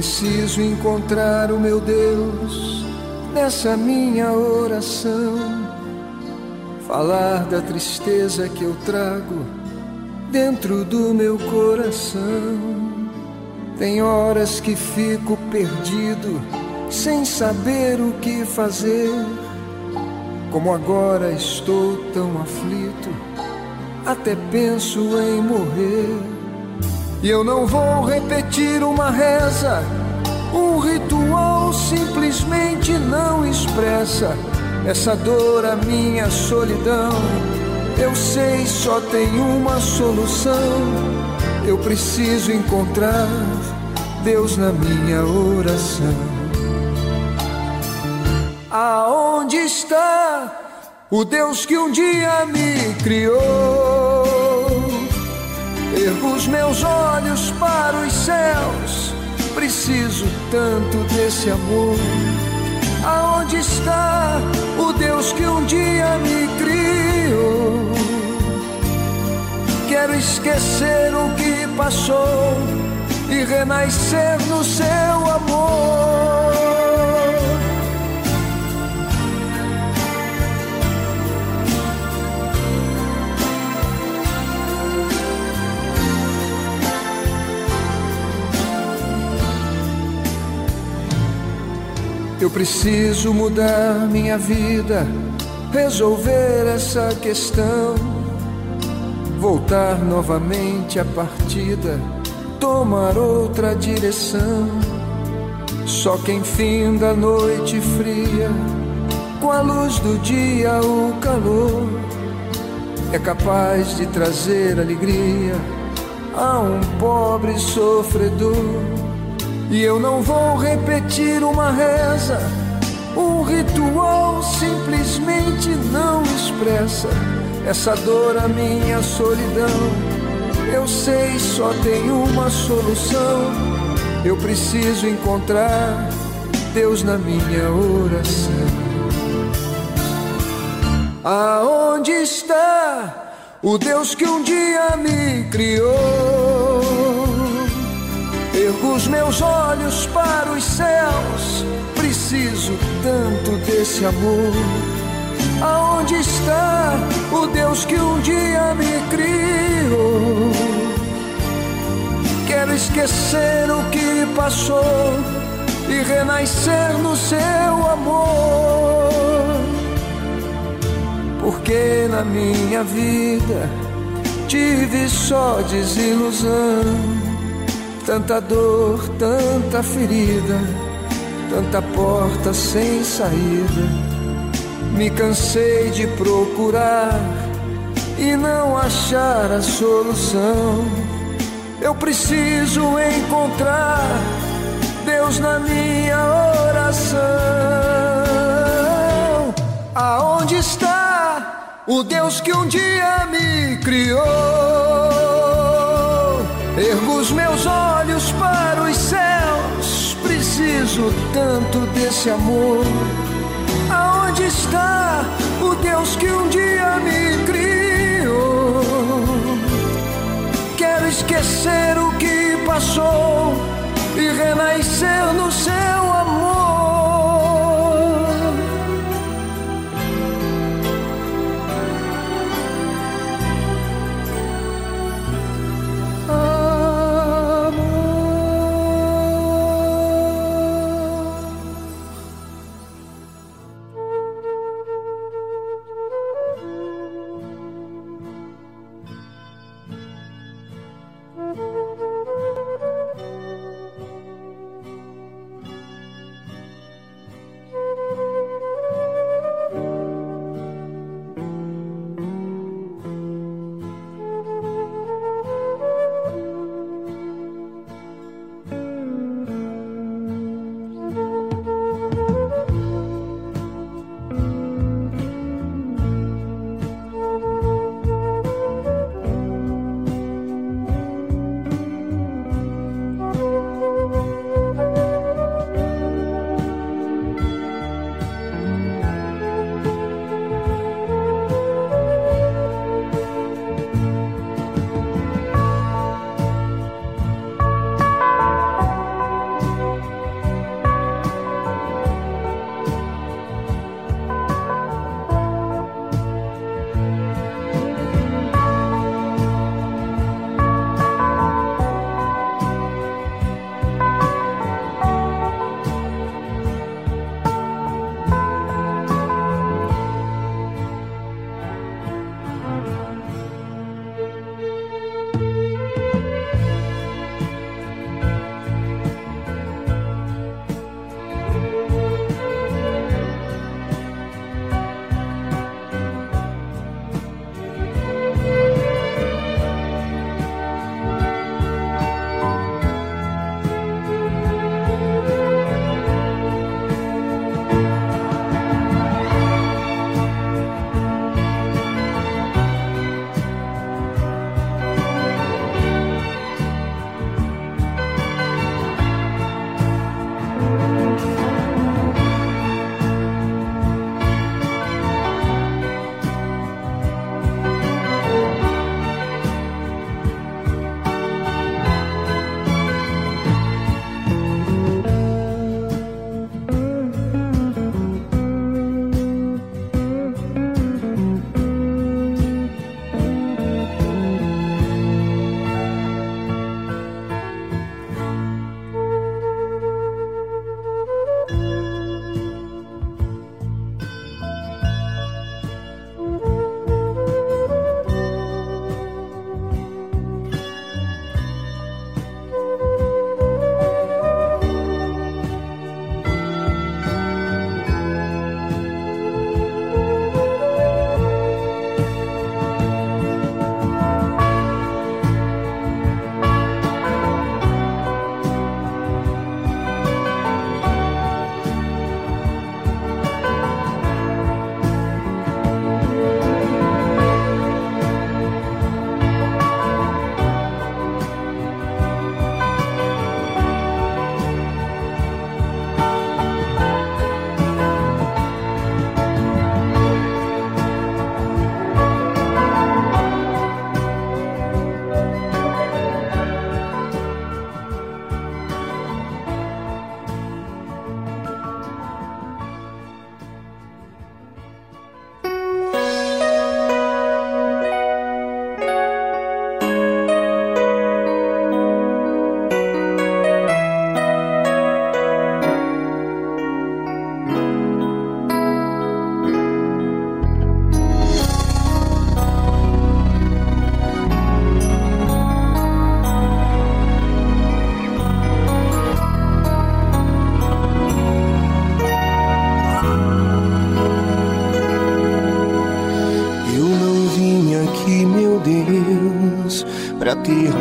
Preciso encontrar o meu Deus nessa minha oração. Falar da tristeza que eu trago dentro do meu coração. Tem horas que fico perdido, sem saber o que fazer. Como agora estou tão aflito, até penso em morrer. E eu não vou repetir uma reza, um ritual simplesmente não expressa essa dor, a minha solidão. Eu sei, só tem uma solução. Eu preciso encontrar Deus na minha oração. Aonde está o Deus que um dia me criou? Ergo os meus olhos para os céus, preciso tanto desse amor. Aonde está o Deus que um dia me criou? Quero esquecer o que passou e renascer no seu amor. Eu preciso mudar minha vida, resolver essa questão, voltar novamente à partida, tomar outra direção. Só quem fim da noite fria, com a luz do dia o calor, é capaz de trazer alegria a um pobre sofredor. E eu não vou repetir uma reza, um ritual simplesmente não expressa essa dor, a minha solidão. Eu sei, só tem uma solução. Eu preciso encontrar Deus na minha oração. Aonde está o Deus que um dia me criou? Ergo os meus olhos para os céus, preciso tanto desse amor. Aonde está o Deus que um dia me criou? Quero esquecer o que passou e renascer no seu amor. Porque na minha vida tive só desilusão tanta dor, tanta ferida, tanta porta sem saída. Me cansei de procurar e não achar a solução. Eu preciso encontrar Deus na minha oração. Aonde está o Deus que um dia me criou? Ergo os meus olhos para os céus, preciso tanto desse amor. Aonde está o Deus que um dia me criou? Quero esquecer o que passou e renascer no seu amor.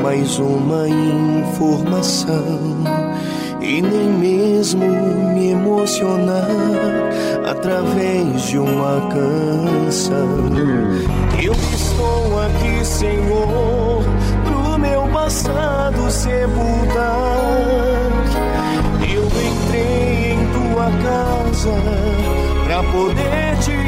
Mais uma informação e nem mesmo me emocionar através de uma canção. Eu estou aqui, Senhor, pro meu passado sepultar. Eu entrei em tua casa pra poder te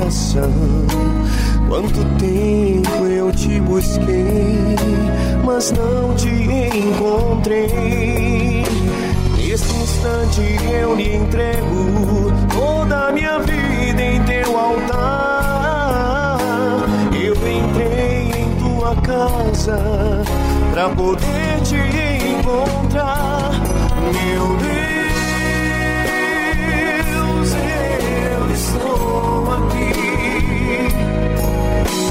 oração. Quanto tempo eu te busquei, mas não te encontrei. Neste instante eu lhe entrego toda a minha vida em teu altar. Eu entrei em tua casa pra poder te encontrar, meu Deus. Estou aqui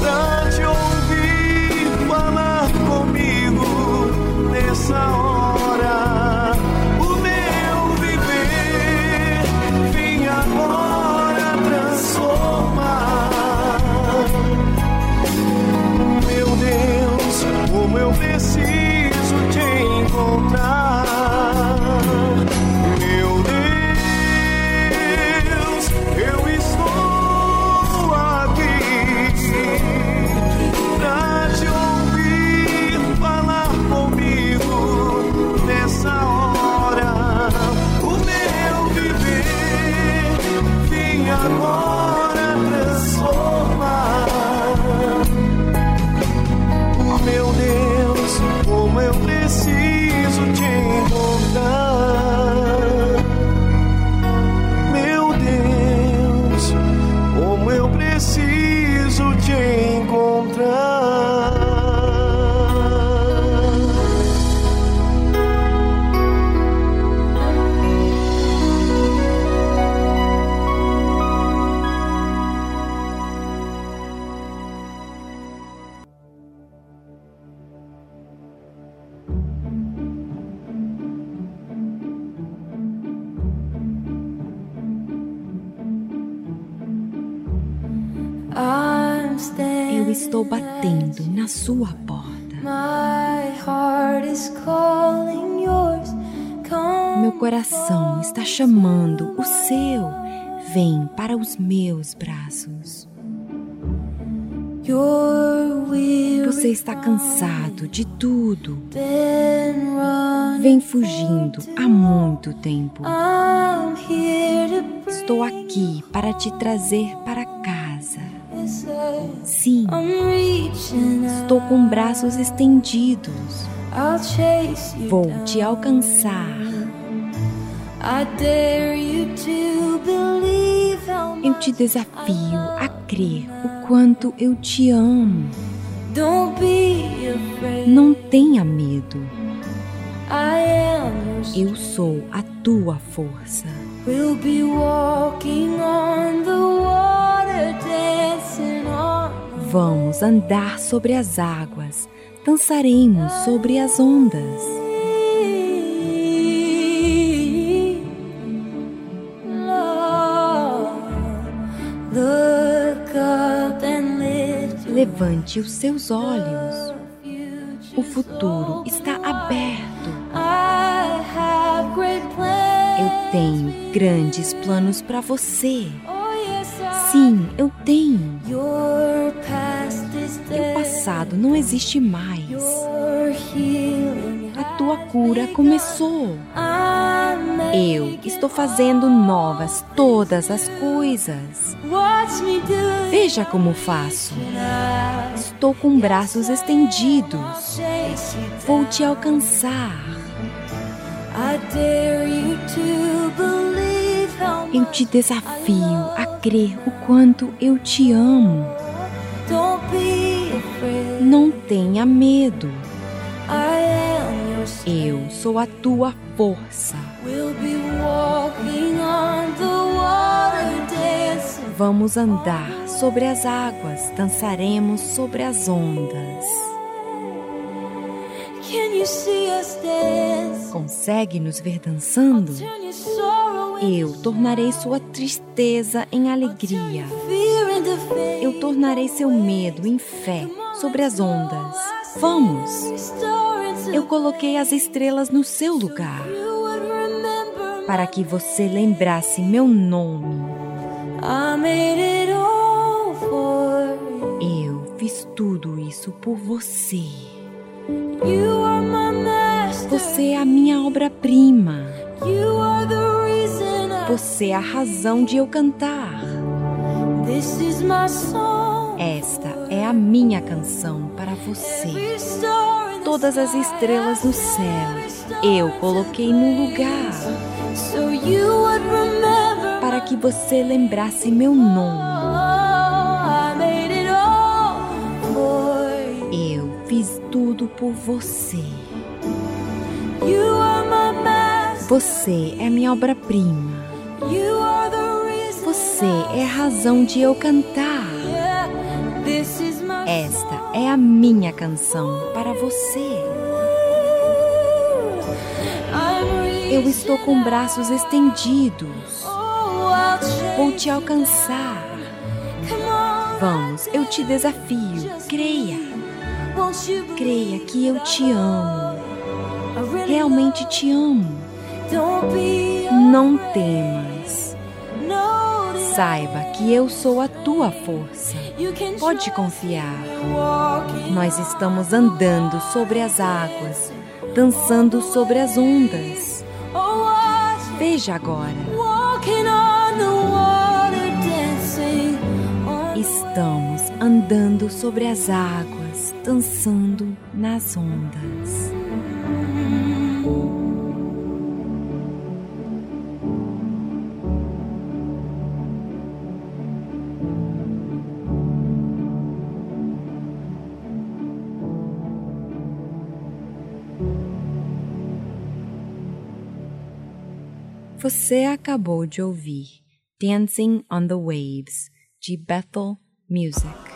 pra te ouvir falar comigo nessa hora. Sua porta. My heart is calling yours. Come Meu coração está chamando o seu. Vem para os meus braços. Você está cansado de tudo. Vem fugindo há muito tempo. Estou aqui para te trazer para casa. Sim, estou com braços estendidos. Vou te alcançar. Eu te desafio a crer o quanto eu te amo. Não tenha medo. Eu sou a tua força. We'll be walking on the water, on. Vamos andar sobre as águas. Dançaremos sobre as ondas. Levante os seus olhos. O futuro está aberto. Eu tenho grandes planos para você. Sim, eu tenho. Dead. passado não existe mais. A tua cura começou. Eu estou fazendo novas todas as coisas. Veja como faço. Estou com braços estendidos. Vou te alcançar. I dare you to believe Eu te desafio a crer o quanto eu te amo. Não tenha medo. Eu sou a tua força. Vamos andar sobre as águas, dançaremos sobre as ondas. Consegue nos ver dançando? Eu tornarei sua tristeza em alegria. Eu tornarei seu medo em fé sobre as ondas. Vamos! Eu coloquei as estrelas no seu lugar para que você lembrasse meu nome. Eu fiz tudo isso por você. Você é a minha obra-prima. Você é a razão de eu cantar. Esta é a minha canção para você. Todas as estrelas no céu eu coloquei no lugar para que você lembrasse meu nome. Fiz tudo por você. Você é minha obra-prima. Você é a razão de eu cantar. Esta é a minha canção para você. Eu estou com braços estendidos. Oh. Vou te alcançar. Vamos, eu te desafio. Creia. Creia que eu te amo. Realmente te amo. Não temas. Saiba que eu sou a tua força. Pode confiar. Nós estamos andando sobre as águas, dançando sobre as ondas. Veja agora. Estamos andando sobre as águas, dançando nas ondas. Você acabou de ouvir Dancing on the Waves, de Bethel Music.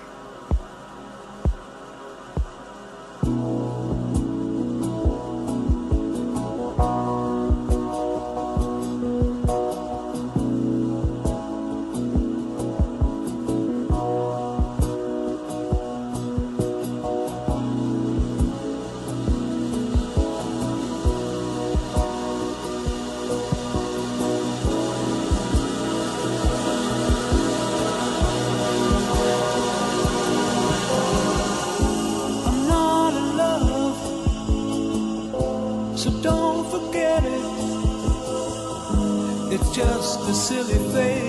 Just a silly phase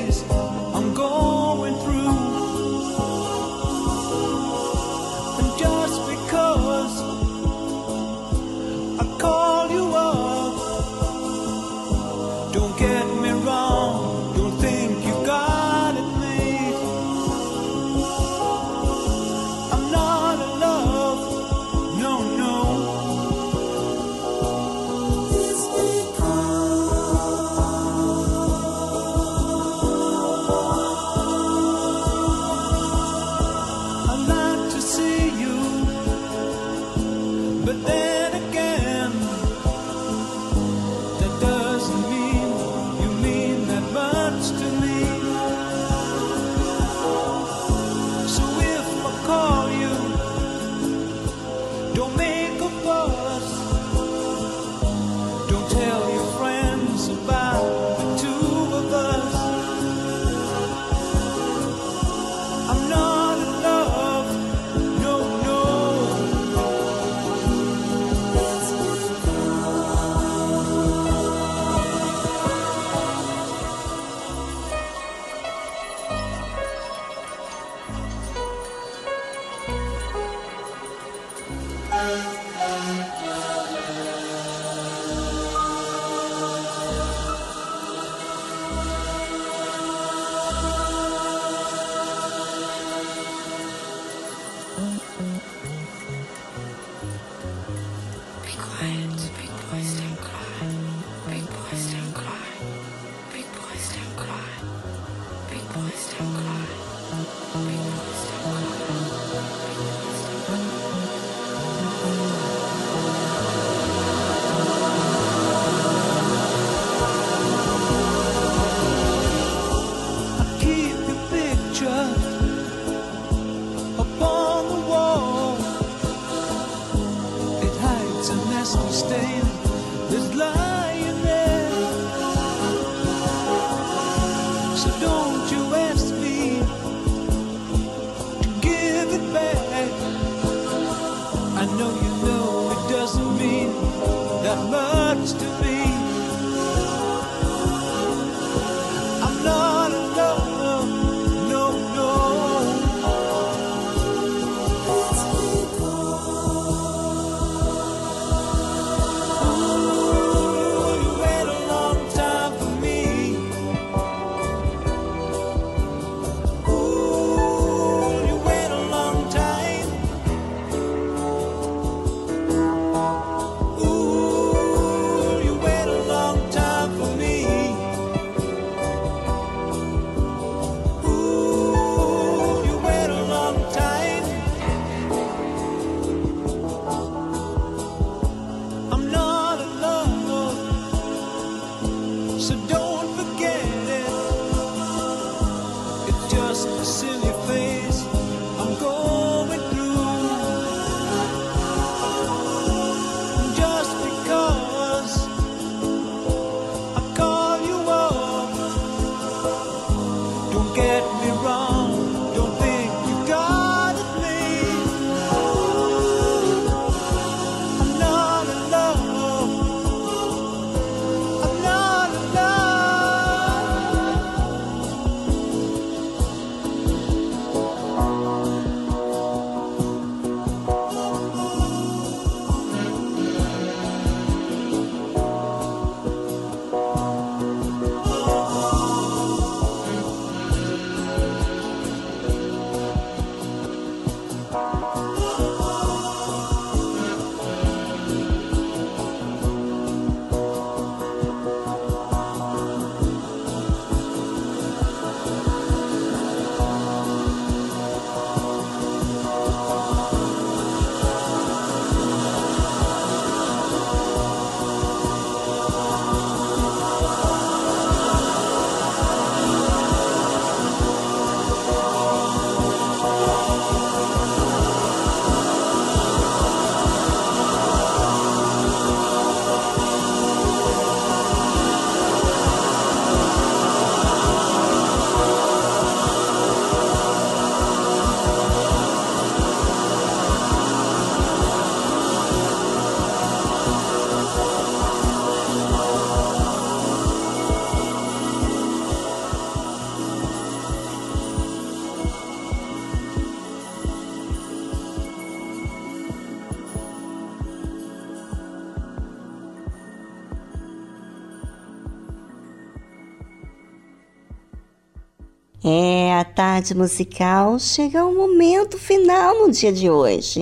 tarde musical chega ao momento final no dia de hoje.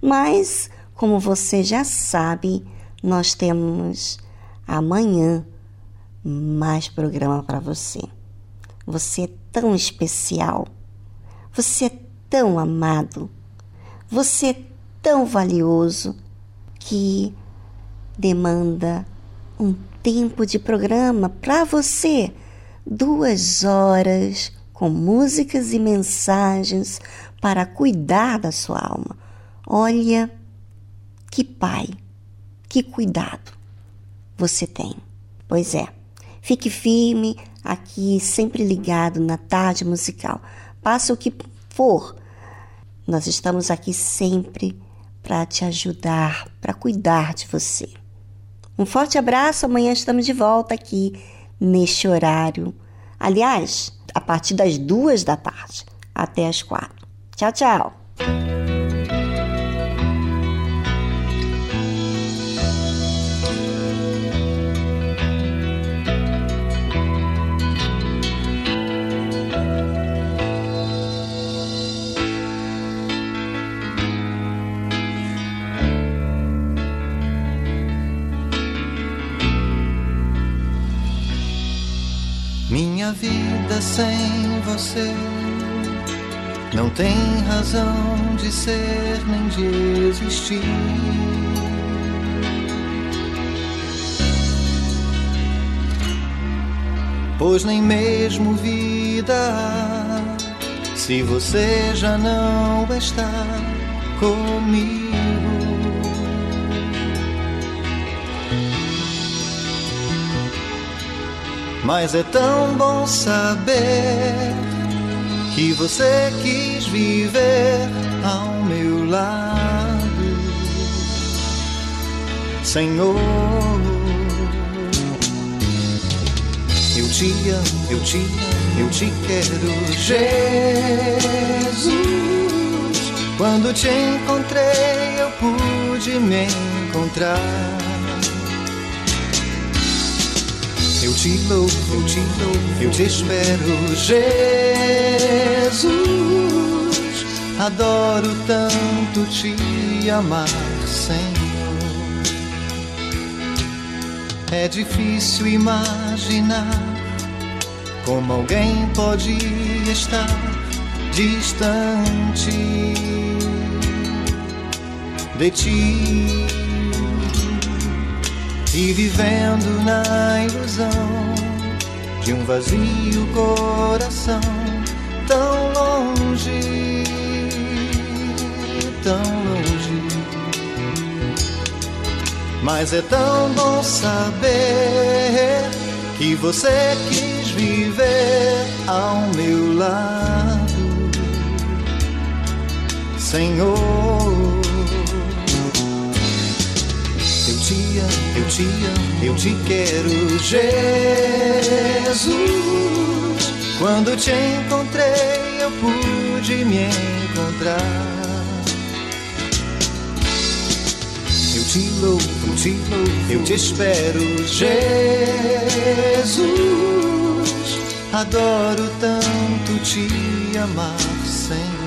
Mas, como você já sabe, nós temos amanhã mais programa para você. Você é tão especial. Você é tão amado. Você é tão valioso que demanda um tempo de programa para você. Duas horas com músicas e mensagens para cuidar da sua alma. Olha que pai, que cuidado você tem. Pois é, fique firme aqui, sempre ligado na tarde musical. Passa o que for, nós estamos aqui sempre para te ajudar, para cuidar de você. Um forte abraço, amanhã estamos de volta aqui neste horário. Aliás, a partir das duas da tarde até as quatro. Tchau, tchau. Você não tem razão de ser nem de existir. Pois nem mesmo vida se você já não está comigo. Mas é tão bom saber que você quis viver ao meu lado, Senhor. Eu te amo, eu te amo, eu te quero, Jesus. Quando te encontrei, eu pude me encontrar. Te louvo, eu te louvo, eu te espero, Jesus. Adoro tanto te amar, Senhor. É difícil imaginar como alguém pode estar distante de ti e vivendo na ilusão de um vazio coração tão longe, tão longe. Mas é tão bom saber que você quis viver ao meu lado, Senhor. Te amo, eu te quero, Jesus. Quando te encontrei, eu pude me encontrar. Eu te louvo, te louvo, eu te espero, Jesus. Adoro tanto te amar, Senhor.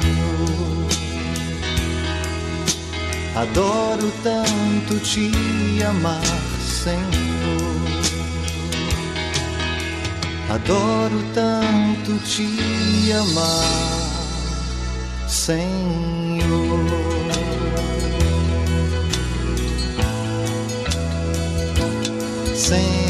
Adoro tanto te amar, Senhor. Adoro tanto te amar, Senhor. Senhor.